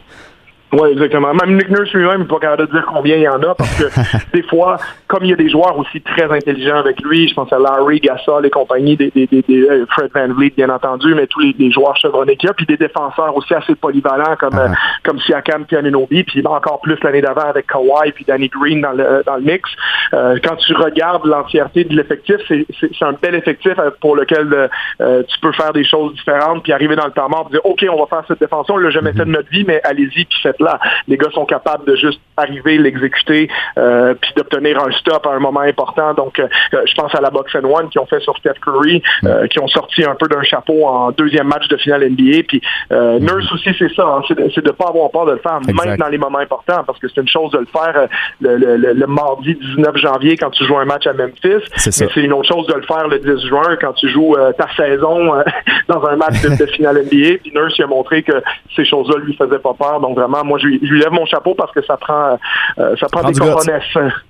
Oui, exactement. Même Nick Nurse lui-même n'est pas capable de dire combien il y en a parce que des fois, comme il y a des joueurs aussi très intelligents avec lui, je pense à Larry, Gasol et compagnie, des, des, des, euh, Fred Van Vliet bien entendu, mais tous les, joueurs chevronnés qu'il y a, puis des défenseurs aussi assez polyvalents comme uh comme Siakam, Pianinobi, puis encore plus l'année d'avant avec Kawhi puis Danny Green dans le dans le mix. Euh, quand tu regardes l'entièreté de l'effectif, c'est un bel effectif pour lequel tu peux faire des choses différentes puis arriver dans le temps mort et dire OK, on va faire cette défense, on l'a jamais mm-hmm. fait de notre vie, mais allez-y puis faites les gars sont capables de juste arriver, l'exécuter, euh, puis d'obtenir un stop à un moment important. Donc, euh, je pense à la Box and One qui ont fait sur Steph Curry, euh, qui ont sorti un peu d'un chapeau en deuxième match de finale NBA. Puis Nurse aussi, c'est ça, hein, c'est de ne pas avoir peur de le faire, même dans les moments importants, parce que c'est une chose de le faire le, mardi 19 janvier quand tu joues un match à Memphis. C'est une autre chose de le faire le 10 juin quand tu joues ta saison dans un match de, finale NBA. Puis Nurse il a montré que ces choses-là lui faisaient pas peur. Donc vraiment, moi, je, lui lève mon chapeau parce que ça prend, euh, ça prend des components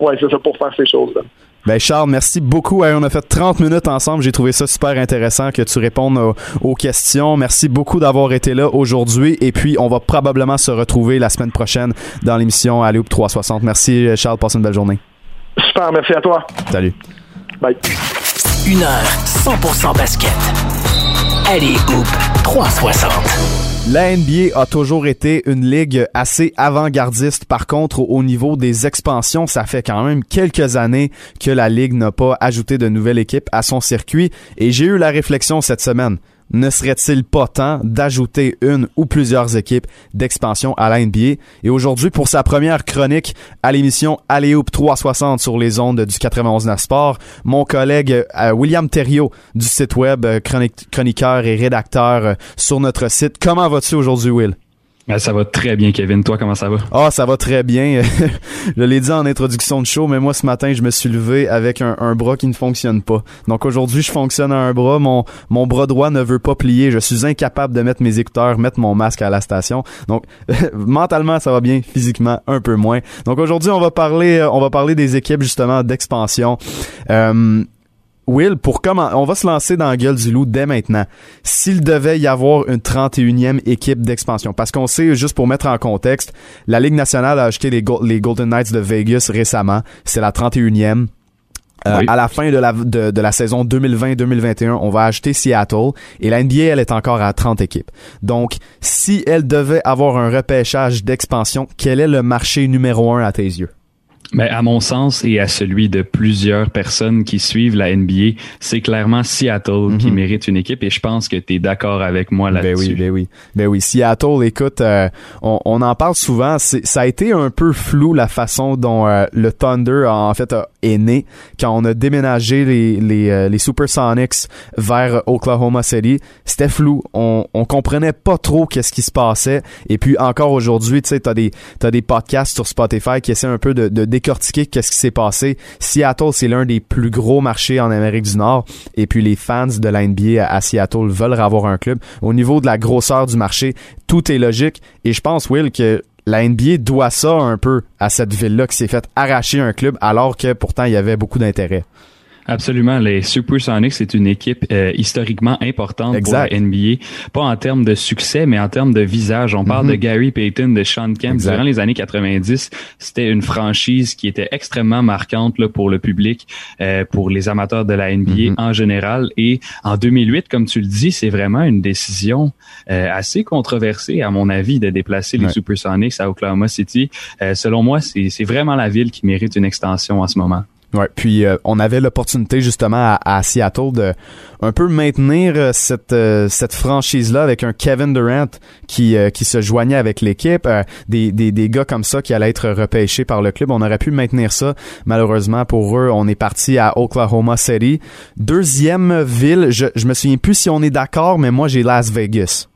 ouais, c'est ça pour faire ces choses-là. Ben Charles, merci beaucoup. on a fait 30 minutes ensemble. J'ai trouvé ça super intéressant que tu répondes aux, questions. Merci beaucoup d'avoir été là aujourd'hui. Et puis, on va probablement se retrouver la semaine prochaine dans l'émission Alloop 360. Merci Charles. Passe une belle journée. Super. Merci à toi. Salut. Bye. Une heure 100% basket. Allez, Hoop 360. La NBA a toujours été une ligue assez avant-gardiste. Par contre, au niveau des expansions, ça fait quand même quelques années que la ligue n'a pas ajouté de nouvelles équipes à son circuit. Et j'ai eu la réflexion cette semaine ne serait-il pas temps d'ajouter une ou plusieurs équipes d'expansion à la NBA? Et aujourd'hui, pour sa première chronique à l'émission Aléoupe 360 sur les ondes du 91.9 Sport, mon collègue euh, William Thériault du site web euh, chroniqueur et rédacteur euh, sur notre site. Comment vas-tu aujourd'hui, Will? Ben, ça va très bien, Kevin. Toi, comment ça va? Ah, ça va très bien. je l'ai dit en introduction de show, mais moi, ce matin, je me suis levé avec un, bras qui ne fonctionne pas. Donc aujourd'hui, je fonctionne à un bras. Mon, bras droit ne veut pas plier. Je suis incapable de mettre mes écouteurs, mettre mon masque à la station. Donc, mentalement, ça va bien. Physiquement, un peu moins. Donc aujourd'hui, on va parler, on va parler des équipes, justement, d'expansion. Euh, Will, pour comment on va se lancer dans la gueule du loup dès maintenant. S'il devait y avoir une 31e équipe d'expansion, parce qu'on sait, juste pour mettre en contexte, la Ligue nationale a acheté les, Golden Knights de Vegas récemment. C'est la 31e. Euh, à la fin de la, de, la saison 2020-2021, on va acheter Seattle et la NBA, elle est encore à 30 équipes. Donc, si elle devait avoir un repêchage d'expansion, quel est le marché numéro un à tes yeux? Mais à mon sens et à celui de plusieurs personnes qui suivent la NBA, c'est clairement Seattle qui mhm. mérite une équipe et je pense que tu es d'accord avec moi là-dessus. Ben oui, ben oui. Ben oui, Seattle, écoute, euh, on, on, en parle souvent, ça a été un peu flou la façon dont euh, le Thunder a en fait est né. Quand on a déménagé les, les, euh, les Supersonics vers Oklahoma City, c'était flou. On, on comprenait pas trop qu'est-ce qui se passait. Et puis encore aujourd'hui, tu sais, t'as des, t'as des podcasts sur Spotify qui essaient un peu de, de décortiquer qu'est-ce qui s'est passé. Seattle, c'est l'un des plus gros marchés en Amérique du Nord. Et puis les fans de la NBA à, Seattle veulent avoir un club. Au niveau de la grosseur du marché, tout est logique. Et je pense, Will, que la NBA doit ça un peu à cette ville-là qui s'est fait arracher un club alors que pourtant il y avait beaucoup d'intérêt. Absolument. Les Supersonics, c'est une équipe euh, historiquement importante pour la NBA. Pas en termes de succès, mais en termes de visage. On parle de mhm. Gary Payton, de Sean Kemp. Durant les années 90, c'était une franchise qui était extrêmement marquante là, pour le public, euh, pour les amateurs de la NBA mhm. en général. Et en 2008, comme tu le dis, c'est vraiment une décision euh, assez controversée, à mon avis, de déplacer les Supersonics à Oklahoma City. selon moi, c'est vraiment la ville qui mérite une extension en ce moment. Puis euh, on avait l'opportunité justement à, Seattle de un peu maintenir euh, cette euh, cette franchise là avec un Kevin Durant qui qui se joignait avec l'équipe, des, des des gars comme ça qui allaient être repêchés par le club. On aurait pu maintenir ça. Malheureusement pour eux, on est parti à Oklahoma City, deuxième ville. Je je me souviens plus si on est d'accord, mais moi j'ai Las Vegas.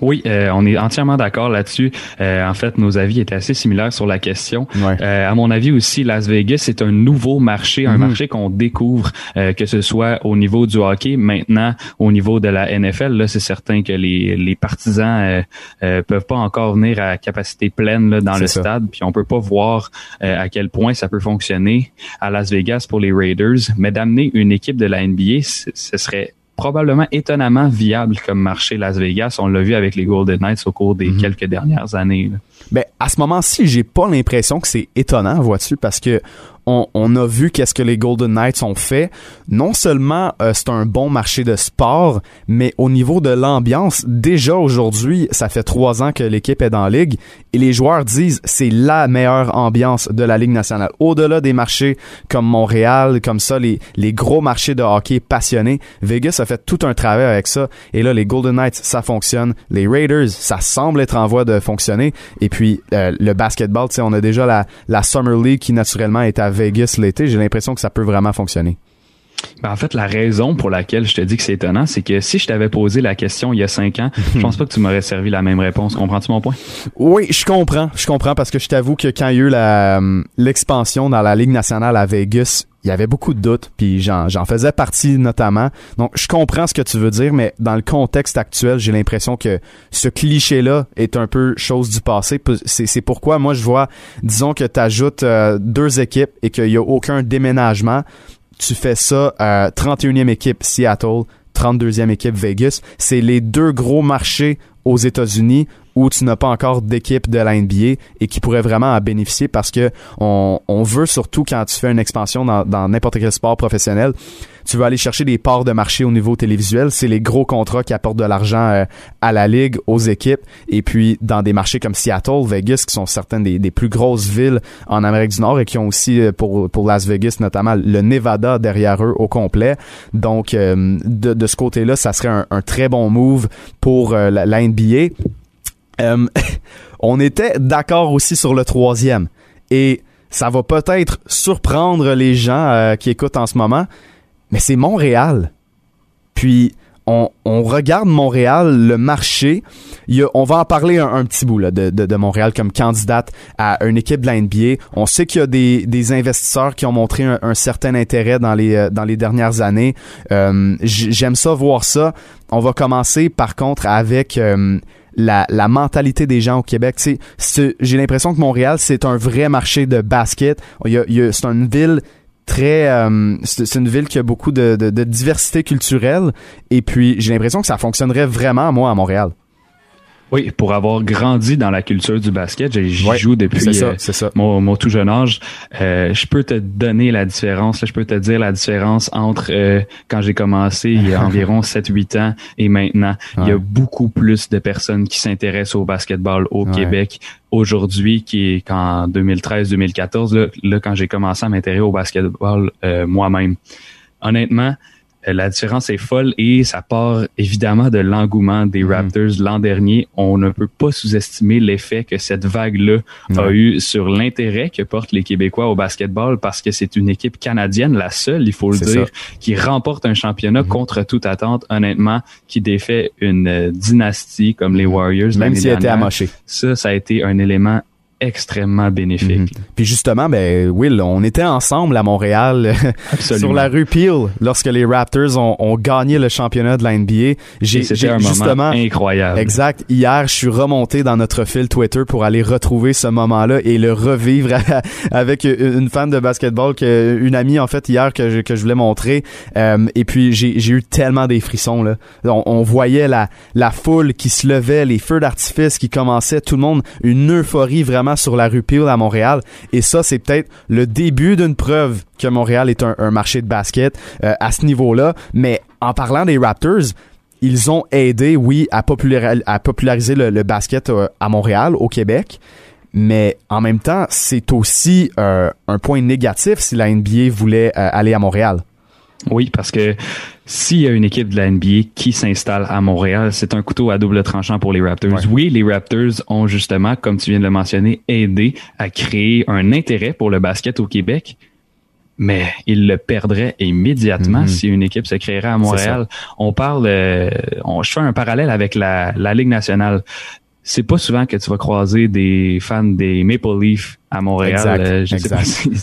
Oui, euh, on est entièrement d'accord là-dessus. Euh, en fait, nos avis étaient assez similaires sur la question. Euh, à mon avis aussi, Las Vegas, c'est un nouveau marché, un mhm. marché qu'on découvre, que ce soit au niveau du hockey, maintenant au niveau de la NFL. Là, c'est certain que les, les partisans euh, peuvent pas encore venir à capacité pleine là, dans le stade, puis on peut pas voir à quel point ça peut fonctionner à Las Vegas pour les Raiders. Mais d'amener une équipe de la NBA, ce serait probablement étonnamment viable comme marché Las Vegas. On l'a vu avec les Golden Knights au cours des mhm. quelques dernières années. Ben, à ce moment-ci, j'ai pas l'impression que c'est étonnant, vois-tu, parce que on, a vu qu'est-ce que les Golden Knights ont fait. Non seulement euh, c'est un bon marché de sport, mais au niveau de l'ambiance, déjà aujourd'hui, ça fait trois ans que l'équipe est dans la ligue et les joueurs disent c'est la meilleure ambiance de la Ligue nationale. Au-delà des marchés comme Montréal, comme ça, les, les gros marchés de hockey passionnés, Vegas a fait tout un travail avec ça. Et là, les Golden Knights, ça fonctionne. Les Raiders, ça semble être en voie de fonctionner. Et puis, euh, le basketball, on a déjà la, la Summer League qui naturellement est à Vegas l'été, j'ai l'impression que ça peut vraiment fonctionner. Ben en fait, la raison pour laquelle je te dis que c'est étonnant, c'est que si je t'avais posé la question il y a cinq ans, je pense pas que tu m'aurais servi la même réponse. Comprends-tu mon point? Oui, je comprends. Je comprends parce que je t'avoue que quand il y a eu la, l'expansion dans la Ligue nationale à Vegas, il y avait beaucoup de doutes, puis j'en, faisais partie notamment. Donc, je comprends ce que tu veux dire, mais dans le contexte actuel, j'ai l'impression que ce cliché-là est un peu chose du passé. C'est, pourquoi moi, je vois, disons que tu ajoutes euh, deux équipes et qu'il n'y a aucun déménagement. Tu fais ça, euh, 31e équipe Seattle, 32e équipe Vegas. C'est les deux gros marchés aux États-Unis où tu n'as pas encore d'équipe de la NBA et qui pourrait vraiment en bénéficier parce que on, on veut surtout quand tu fais une expansion dans n'importe quel sport professionnel, tu veux aller chercher des parts de marché au niveau télévisuel. C'est les gros contrats qui apportent de l'argent euh, à la ligue, aux équipes. Et puis, dans des marchés comme Seattle, Vegas, qui sont certaines des, plus grosses villes en Amérique du Nord et qui ont aussi, euh, pour, pour Las Vegas notamment, le Nevada derrière eux au complet. Donc, euh, de, ce côté-là, ça serait un, très bon move pour la NBA. on était d'accord aussi sur le troisième. Et ça va peut-être surprendre les gens qui écoutent en ce moment, mais c'est Montréal. Puis on, regarde Montréal, le marché. On va en parler un, petit bout de, Montréal comme candidate à une équipe de la. On sait qu'il y a des, investisseurs qui ont montré un, certain intérêt dans les, euh, dernières années. Euh, j'aime ça voir ça. On va commencer par contre avec euh, la, la, mentalité des gens au Québec. J'ai l'impression que Montréal, c'est un vrai marché de basket. Il y a, il c'est une ville très euh, c'est une ville qui a beaucoup de, de, diversité culturelle et puis j'ai l'impression que ça fonctionnerait vraiment moi à Montréal. Oui, pour avoir grandi dans la culture du basket, j'y joue depuis euh, Mon, mon, tout jeune âge. Euh, je peux te donner la différence, je peux te dire la différence entre quand j'ai commencé il y a environ 7-8 ans et maintenant. Il y a beaucoup plus de personnes qui s'intéressent au basketball au Québec aujourd'hui qui est qu'en 2013-2014, là, là, quand j'ai commencé à m'intéresser au basketball euh, moi-même. Honnêtement, euh, la différence est folle et ça part évidemment de l'engouement des mhm. Raptors l'an dernier. On ne peut pas sous-estimer l'effet que cette vague-là a eu sur l'intérêt que portent les Québécois au basketball parce que c'est une équipe canadienne, la seule, il faut le dire, qui remporte un championnat mhm. contre toute attente, honnêtement, qui défait une euh, dynastie comme les Warriors. Même s'il été amoché. Ça, ça a été un élément extrêmement bénéfique. Mhm. Puis justement, ben Will, on était ensemble à Montréal sur la rue Peel lorsque les Raptors ont, ont gagné le championnat de la NBA. J'ai justement incroyable. Exact. Hier, je suis remonté dans notre fil Twitter pour aller retrouver ce moment-là et le revivre avec une fan de basketball que une amie en fait hier que je, que je voulais montrer. Euh, et puis j'ai eu tellement des frissons là. On, on, voyait la la foule qui se levait, les feux d'artifice qui commençaient, tout le monde une euphorie vraiment sur la rue Peel à Montréal. Et ça, c'est peut-être le début d'une preuve que Montréal est un, marché de basket euh, à ce niveau-là. Mais en parlant des Raptors, ils ont aidé, oui, à, populariser le, basket euh, à Montréal, au Québec. Mais en même temps, c'est aussi euh, un point négatif si la NBA voulait aller à Montréal. Oui, parce que s'il y a une équipe de la NBA qui s'installe à Montréal, c'est un couteau à double tranchant pour les Raptors. Oui, les Raptors ont justement, comme tu viens de le mentionner, aidé à créer un intérêt pour le basket au Québec, mais ils le perdraient immédiatement mhm. si une équipe se créerait à Montréal. On parle, euh, on, je fais un parallèle avec la, la Ligue nationale c'est pas souvent que tu vas croiser des fans des Maple Leafs à Montréal. Euh,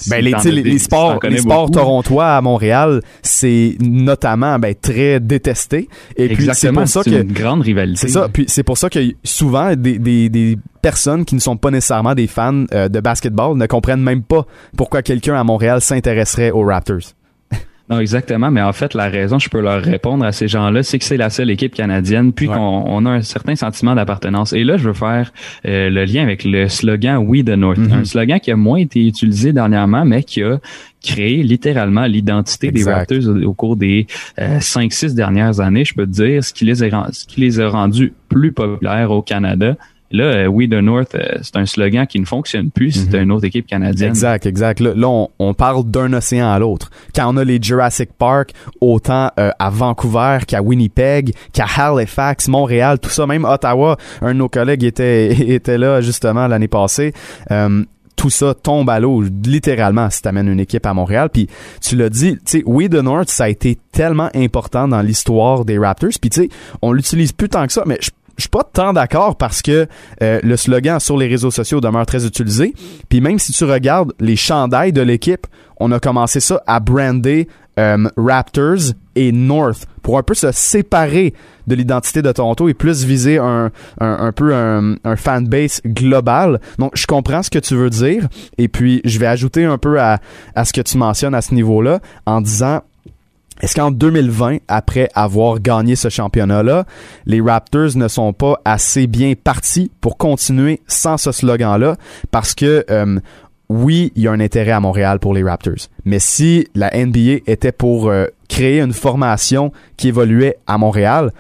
ben, les, sports, les sports torontois à Montréal, c'est notamment ben, très détesté. Et puis c'est pour ça que une grande rivalité. C'est ça. Puis c'est pour ça que souvent des, des, des, personnes qui ne sont pas nécessairement des fans euh, de basketball ne comprennent même pas pourquoi quelqu'un à Montréal s'intéresserait aux Raptors. Non, exactement. Mais en fait, la raison, je peux leur répondre à ces gens-là, c'est que c'est la seule équipe canadienne, puis qu'on on a un certain sentiment d'appartenance. Et là, je veux faire euh, le lien avec le slogan We the North, un slogan qui a moins été utilisé dernièrement, mais qui a créé littéralement l'identité des Raptors au, cours des euh, 5-6 dernières années, je peux te dire, ce qui les a, ce qui les a rendus plus populaires au Canada. Là, euh, We the North, euh, c'est un slogan qui ne fonctionne plus. C'est mhm. une autre équipe canadienne. Exact, exact. Là, on, parle d'un océan à l'autre. Quand on a les Jurassic Park, autant euh, à Vancouver qu'à Winnipeg, qu'à Halifax, Montréal, tout ça, même Ottawa, un de nos collègues était, était là justement l'année passée. tout ça tombe à l'eau, littéralement, si t'amènes une équipe à Montréal. Puis tu l'as dit, tu sais, We the North, ça a été tellement important dans l'histoire des Raptors. Puis tu sais, on l'utilise plus tant que ça, mais je je suis pas tant d'accord parce que euh, le slogan sur les réseaux sociaux demeure très utilisé. Puis même si tu regardes les chandails de l'équipe, on a commencé ça à brander euh, Raptors et North pour un peu se séparer de l'identité de Toronto et plus viser un, un, peu un, un fanbase global. Donc, je comprends ce que tu veux dire. Et puis, je vais ajouter un peu à, à ce que tu mentionnes à ce niveau-là en disant est-ce qu'en 2020, après avoir gagné ce championnat-là, les Raptors ne sont pas assez bien partis pour continuer sans ce slogan-là? Parce que euh, oui, il y a un intérêt à Montréal pour les Raptors. Mais si la NBA était pour euh, créer une formation qui évoluait à Montréal,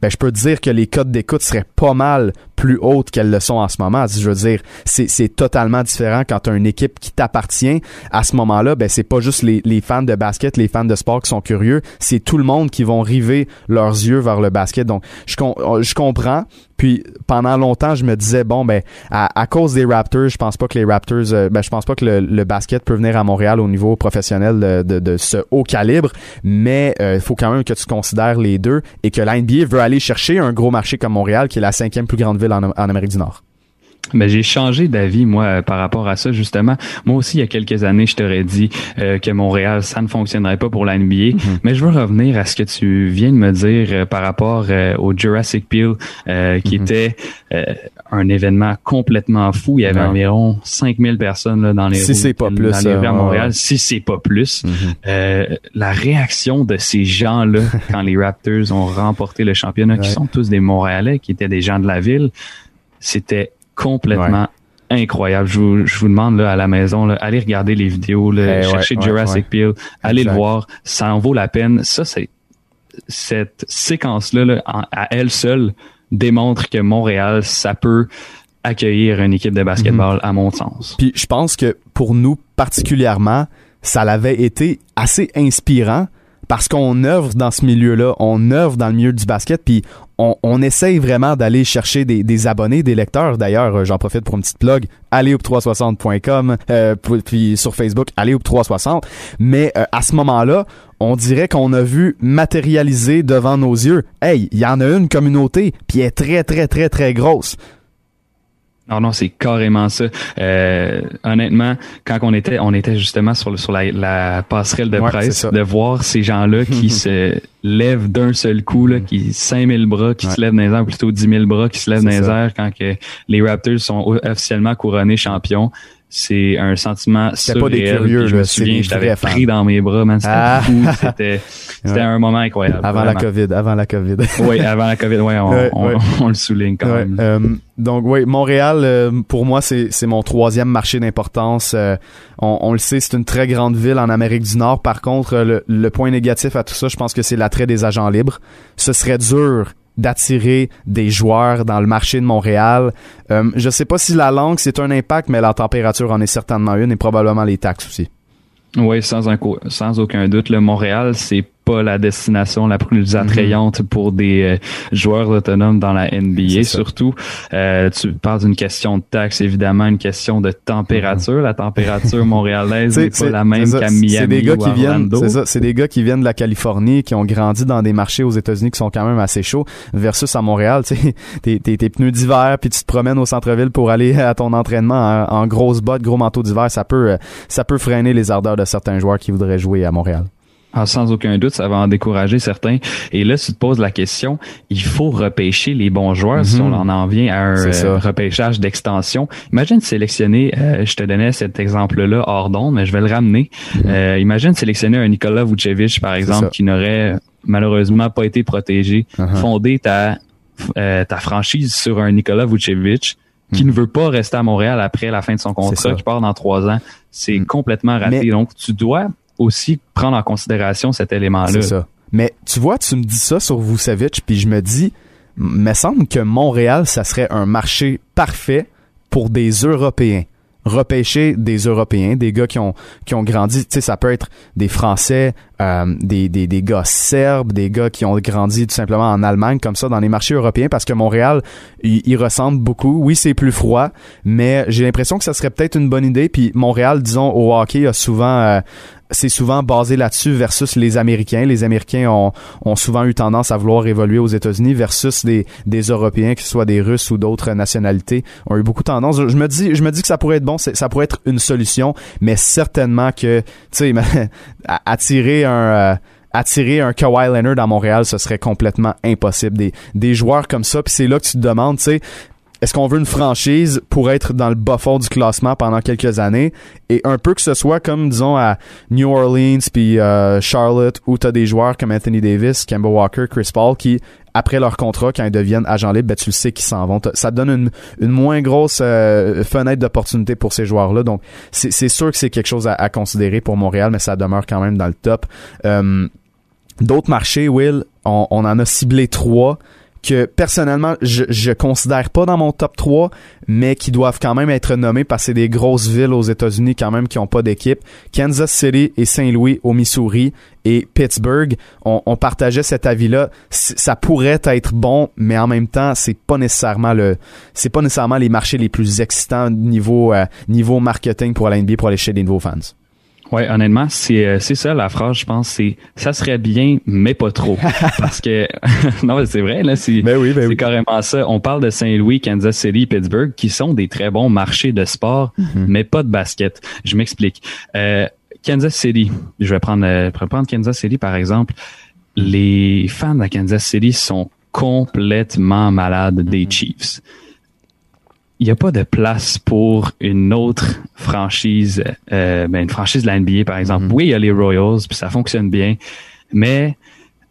ben, je peux dire que les codes d'écoute seraient pas mal plus hautes qu'elles le sont en ce moment. Je veux dire, c'est totalement différent quand tu as une équipe qui t'appartient. À ce moment-là, ben c'est pas juste les, les, fans de basket, les fans de sport qui sont curieux, c'est tout le monde qui vont river leurs yeux vers le basket. Donc, je, je comprends. Puis pendant longtemps, je me disais bon ben à, à cause des Raptors, je pense pas que les Raptors, euh, ben je pense pas que le, basket peut venir à Montréal au niveau professionnel de, de, ce haut calibre, mais il euh, faut quand même que tu considères les deux et que la veut aller chercher un gros marché comme Montréal, qui est la cinquième plus grande ville en, Amérique du Nord. Mais j'ai changé d'avis moi euh, par rapport à ça justement. Moi aussi il y a quelques années je t'aurais dit euh, que Montréal ça ne fonctionnerait pas pour la NBA. Mhm. Mais je veux revenir à ce que tu viens de me dire euh, par rapport au Jurassic Peel qui mhm. était un événement complètement fou. Il y avait environ 5000 personnes là, dans les si c'est pas plus, dans les à Montréal. Si c'est pas plus, mhm. la réaction de ces gens là quand les Raptors ont remporté le championnat, qui sont tous des Montréalais, qui étaient des gens de la ville, c'était complètement incroyable. Je vous, je vous demande là, à la maison, là, allez regarder les vidéos, là, eh chercher Jurassic Peel, allez le voir, ça en vaut la peine. Ça, c'est cette séquence-là, à elle seule, démontre que Montréal, ça peut accueillir une équipe de basketball, mhm. à mon sens. Puis je pense que pour nous particulièrement, ça l'avait été assez inspirant parce qu'on œuvre dans ce milieu-là, on œuvre dans le milieu du basket, puis on, on essaye vraiment d'aller chercher des, abonnés, des lecteurs. D'ailleurs, euh, j'en profite pour une petite plug, alleyoop360.com, euh, puis sur Facebook, alleyoop360. Mais euh, à ce moment-là, on dirait qu'on a vu matérialiser devant nos yeux, hey, il y en a une communauté, puis elle est très, très, très, très grosse. Non, non, c'est carrément ça. Euh, honnêtement, quand on était, on était justement sur, sur la, passerelle de presse, de voir ces gens-là qui se lèvent d'un seul coup, là, qui 5000 bras, qui se lèvent dans les airs, plutôt 10 000 bras qui se lèvent dans les airs quand que les Raptors sont officiellement couronnés champions c'est un sentiment surréel. Pas des curieux, je me souviens, je t'avais pris dans mes bras, man. C'était ah. C'était, c'était un moment incroyable. Avant la COVID, avant la COVID. oui, avant la COVID, ouais, on, on, le souligne quand même. Euh, donc oui, Montréal, euh, pour moi, c'est, c'est mon troisième marché d'importance. Euh, on, on, le sait, c'est une très grande ville en Amérique du Nord. Par contre, le, le point négatif à tout ça, je pense que c'est l'attrait des agents libres. Ce serait dur d'attirer des joueurs dans le marché de Montréal. Euh, je sais pas si la langue c'est un impact, mais la température en est certainement une et probablement les taxes aussi. Oui, sans, sans aucun doute. Le Montréal, c'est pas la destination la plus mhm. attrayante pour des euh, joueurs autonomes dans la NBA. Surtout, euh, tu parles d'une question de taxe, évidemment, une question de température. La température montréalaise n'est pas la même qu'à Miami c'est des gars qui viennent, C'est ça, c'est des gars qui viennent de la Californie, qui ont grandi dans des marchés aux États-Unis qui sont quand même assez chauds, versus à Montréal, tu sais, t'es, t'es, pneus d'hiver, puis tu te promènes au centre-ville pour aller à ton entraînement en, en grosses bottes, gros manteau d'hiver, ça peut, euh, ça peut freiner les ardeurs de certains joueurs qui voudraient jouer à Montréal. Ah, sans aucun doute, ça va en décourager certains. Et là, tu te poses la question, il faut repêcher les bons joueurs si mhm. on en vient à un euh, repêchage d'extension. Imagine sélectionner, euh, je te donnais cet exemple-là hors d'onde, mais je vais le ramener. Mhm. Euh, imagine sélectionner un Nikola Vucevic, par exemple, qui n'aurait malheureusement pas été protégé. Uh-huh. Fonder ta, ta franchise sur un Nikola Vucevic qui mhm. ne veut pas rester à Montréal après la fin de son contrat, qui part dans trois ans. C'est complètement raté. Donc, tu dois aussi prendre en considération cet élément-là. C'est ça. Mais tu vois, tu me dis ça sur Vucevic, puis je me dis, me semble que Montréal, ça serait un marché parfait pour des Européens repêcher des Européens, des gars qui ont qui ont grandi, tu sais, ça peut être des Français, euh, des, des, des gars serbes, des gars qui ont grandi tout simplement en Allemagne, comme ça, dans les marchés européens, parce que Montréal, il, ressemble beaucoup. Oui, c'est plus froid, mais j'ai l'impression que ça serait peut-être une bonne idée. Puis Montréal, disons, au hockey, a souvent euh, c'est souvent basé là-dessus versus les Américains. Les Américains ont, ont souvent eu tendance à vouloir évoluer aux États-Unis versus des, des Européens, que ce soit des Russes ou d'autres nationalités, ont eu beaucoup tendance. Je me dis, je me dis que ça pourrait être bon, ça pourrait être une solution, mais certainement que, tu sais, attirer un euh, attirer un Kawhi Leonard à Montréal, ce serait complètement impossible. Des, des joueurs comme ça, puis c'est là que tu te demandes, tu sais, est-ce qu'on veut une franchise pour être dans le bas fond du classement pendant quelques années? Et un peu que ce soit comme disons à New Orleans puis euh, Charlotte où tu as des joueurs comme Anthony Davis, Kemba Walker, Chris Paul qui après leur contrat quand ils deviennent agents libres, ben, tu le sais qu'ils s'en vont. Ça donne une, une moins grosse euh, fenêtre d'opportunité pour ces joueurs-là. Donc c'est sûr que c'est quelque chose à, considérer pour Montréal, mais ça demeure quand même dans le top. Euh, d'autres marchés, Will, on en a ciblé trois que personnellement je, je considère pas dans mon top 3 mais qui doivent quand même être nommés parce que c'est des grosses villes aux États-Unis quand même qui ont pas d'équipe. Kansas City et Saint-Louis au Missouri et Pittsburgh. On, on partageait cet avis là ça pourrait être bon mais en même temps c'est pas nécessairement le c'est pas nécessairement les marchés les plus excitants niveau euh, niveau marketing pour la pour aller chez des nouveaux fans Ouais, honnêtement, c'est euh, c'est ça la phrase, je pense, c'est ça serait bien, mais pas trop, parce que non, c'est vrai là, c'est ben ben c'est carrément ça. On parle de Saint-Louis, Kansas City, Pittsburgh, qui sont des très bons marchés de sport, mhm. mais pas de basket. Je m'explique. Euh, Kansas City, je vais prendre euh, prendre Kansas City par exemple. Les fans de Kansas City sont complètement malades des mhm. Chiefs il n'y a pas de place pour une autre franchise, euh, ben une franchise de la NBA, par exemple. Mm-hmm. Oui, il y a les Royals, puis ça fonctionne bien, mais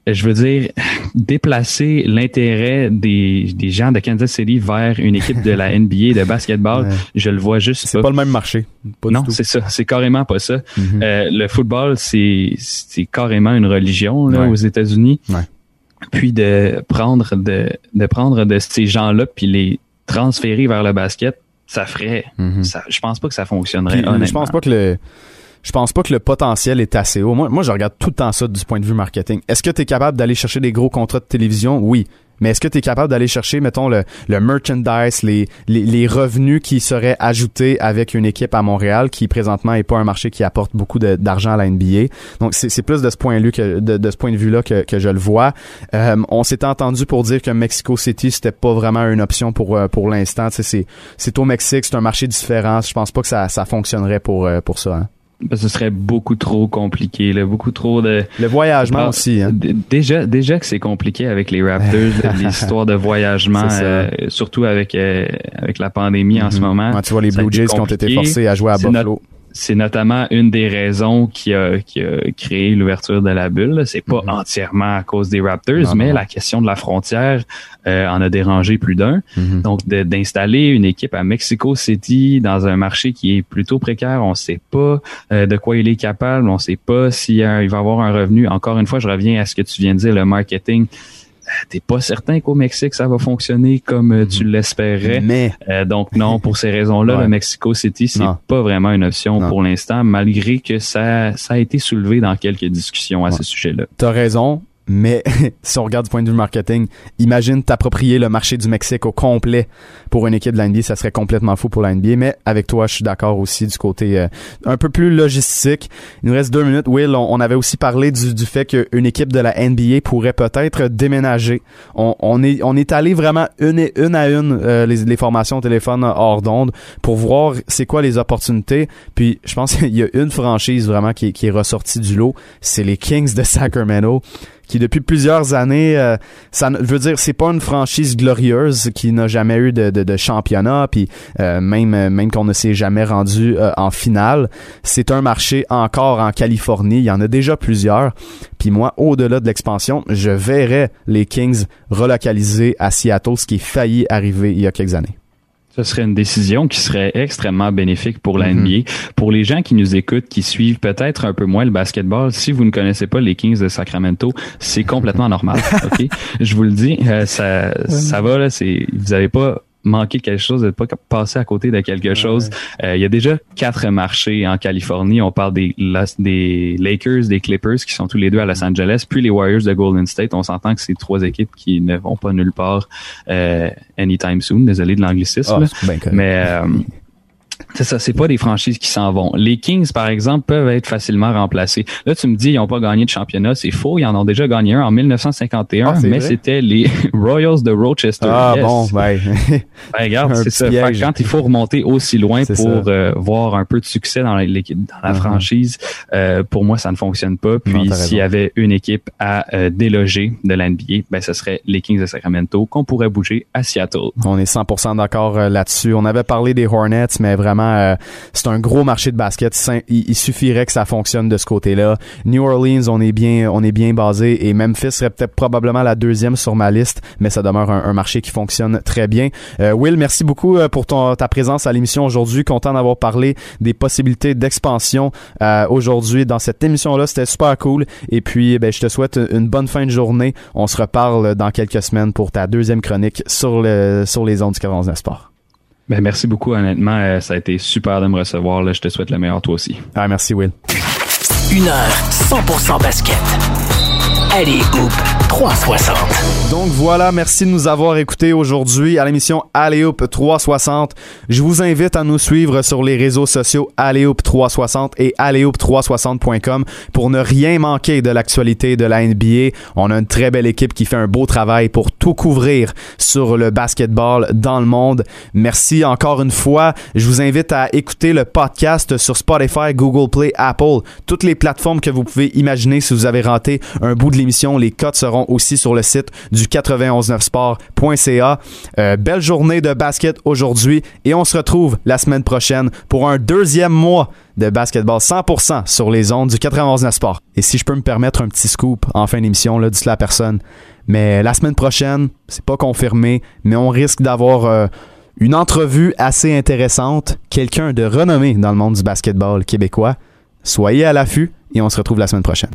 je veux dire, déplacer l'intérêt des, des gens de Kansas City vers une équipe de la NBA de basketball, je le vois juste C'est pas. le même marché. non, c'est ça. C'est carrément pas ça. Mm-hmm. euh, le football, c'est c'est carrément une religion là, aux États-Unis. Puis de prendre de, de prendre de ces gens-là puis les transférer vers le basket, ça ferait. Mhm. ça, je pense pas que ça fonctionnerait. je pense pas que le je pense pas que le potentiel est assez haut. Moi, moi, je regarde tout le temps ça du point de vue marketing. Est-ce que tu es capable d'aller chercher des gros contrats de télévision? Oui. Mais est-ce que tu es capable d'aller chercher, mettons, le, le merchandise, les, les, les, revenus qui seraient ajoutés avec une équipe à Montréal qui présentement est pas un marché qui apporte beaucoup d'argent à la NBA. Donc c'est plus de ce point de que de, de ce point de vue là que, que je le vois. Euh, on s'était entendu pour dire que Mexico City c'était pas vraiment une option pour euh, pour l'instant. C'est c'est au Mexique, c'est un marché différent. Je pense pas que ça ça fonctionnerait pour euh, pour ça. Hein. Ben, ce serait beaucoup trop compliqué, là, beaucoup trop de. Le voyagement aussi. Hein. Déjà, déjà que c'est compliqué avec les Raptors, l'histoire de voyagement, euh, surtout avec euh, avec la pandémie en ce mm-hmm. moment. tu vois les Blue Jays qui ont été forcés à jouer à Buffalo c'est notamment une des raisons qui a, qui a créé l'ouverture de la bulle. C'est pas mhm. entièrement à cause des Raptors, mais la question de la frontière euh, en a dérangé plus d'un. Mhm. Donc, d'installer une équipe à Mexico City dans un marché qui est plutôt précaire, on sait pas euh, de quoi il est capable, on sait pas s'il va avoir un revenu. Encore une fois, je reviens à ce que tu viens de dire, le marketing t'es pas certain qu'au Mexique ça va fonctionner comme euh, tu l'espérais. Mais euh, donc non, pour ces raisons-là, le Mexico City c'est pas vraiment une option pour l'instant, malgré que ça ça a été soulevé dans quelques discussions à ce sujet-là. T'as raison. Mais si on regarde du point de vue marketing, imagine t'approprier le marché du Mexique au complet pour une équipe de l'NBA, ça serait complètement fou pour la NBA. Mais avec toi, je suis d'accord aussi du côté euh, un peu plus logistique. Il nous reste deux minutes. Will, on, avait aussi parlé du, du fait qu'une équipe de la NBA pourrait peut-être déménager. On, on, est on est allé vraiment une, une à une euh, les, les, formations au téléphone hors d'onde pour voir c'est quoi les opportunités. Puis je pense qu'il y a une franchise vraiment qui, qui est ressortie du lot, c'est les Kings de Sacramento qui depuis plusieurs années, euh, ça veut dire c'est pas une franchise glorieuse qui n'a jamais eu de, championnat, puis euh, même euh, même qu'on ne s'est jamais rendu en finale. C'est un marché encore en Californie, il y en a déjà plusieurs. Puis moi, au-delà de l'expansion, je verrais les Kings relocaliser à Seattle, ce qui est failli arriver il y a quelques années. Ce serait une décision qui serait extrêmement bénéfique pour la NBA. Mm-hmm. Pour les gens qui nous écoutent, qui suivent peut-être un peu moins le basketball, si vous ne connaissez pas les Kings de Sacramento, c'est complètement normal. ok, je vous le dis, euh, ça, ça va là. C'est, vous avez pas manquer quelque chose, de pas passer à côté de quelque chose. Euh, il y a déjà quatre marchés en Californie. On parle des, des Lakers, des Clippers qui sont tous les deux à Los Angeles, puis les Warriors de Golden State. On s'entend que c'est trois équipes qui ne vont pas nulle part euh, anytime soon. Désolé de l'anglicisme. Ah, mais euh, c'est ça, c'est pas des franchises qui s'en vont. Les Kings, par exemple, peuvent être facilement remplacés. Là, tu me dis, ils n'ont pas gagné de championnat. C'est faux. Ils en ont déjà gagné un en 1951, ah, mais c'était les Royals de Rochester. Ah bon, ben. ben regarde, c'est ça. quand il faut remonter aussi loin pour euh, voir un peu de succès dans, l'équipe, dans la uh-huh. franchise, euh, pour moi, ça ne fonctionne pas. Puis, s'il y avait une équipe à euh, déloger de l'NBA, ben, ce serait les Kings de Sacramento qu'on pourrait bouger à Seattle. On est 100% d'accord là-dessus. On avait parlé des Hornets, mais vraiment euh, c'est un gros marché de basket. Il, suffirait que ça fonctionne de ce côté-là. New Orleans, on est bien, on est bien basé et Memphis serait peut-être probablement la deuxième sur ma liste, mais ça demeure un, marché qui fonctionne très bien. Euh, Will, merci beaucoup euh, pour ton, ta présence à l'émission aujourd'hui. Content d'avoir parlé des possibilités d'expansion aujourd'hui dans cette émission-là. C'était super cool. Et puis, ben, je te souhaite une bonne fin de journée. On se reparle dans quelques semaines pour ta deuxième chronique sur le sur les ondes du 49 Sport. Ben, merci beaucoup, honnêtement. Euh, ça a été super de me recevoir. Là. Je te souhaite le meilleur, toi aussi. Ah, merci, Will. Une heure 100% basket. Allez, Hoop 360. Donc voilà, merci de nous avoir écoutés aujourd'hui à l'émission Hoop 360. Je vous invite à nous suivre sur les réseaux sociaux Hoop 360 et Hoop360.com pour ne rien manquer de l'actualité de la NBA. On a une très belle équipe qui fait un beau travail pour couvrir sur le basketball dans le monde. Merci encore une fois. Je vous invite à écouter le podcast sur Spotify, Google Play, Apple, toutes les plateformes que vous pouvez imaginer si vous avez raté un bout de les cotes seront aussi sur le site du 919sport.ca. Euh, belle journée de basket aujourd'hui et on se retrouve la semaine prochaine pour un deuxième mois de basketball 100% sur les ondes du 919 Sport. Et si je peux me permettre un petit scoop en fin d'émission, là, dis la personne. Mais la semaine prochaine, c'est pas confirmé, mais on risque d'avoir euh, une entrevue assez intéressante, quelqu'un de renommé dans le monde du basketball québécois. Soyez à l'affût et on se retrouve la semaine prochaine.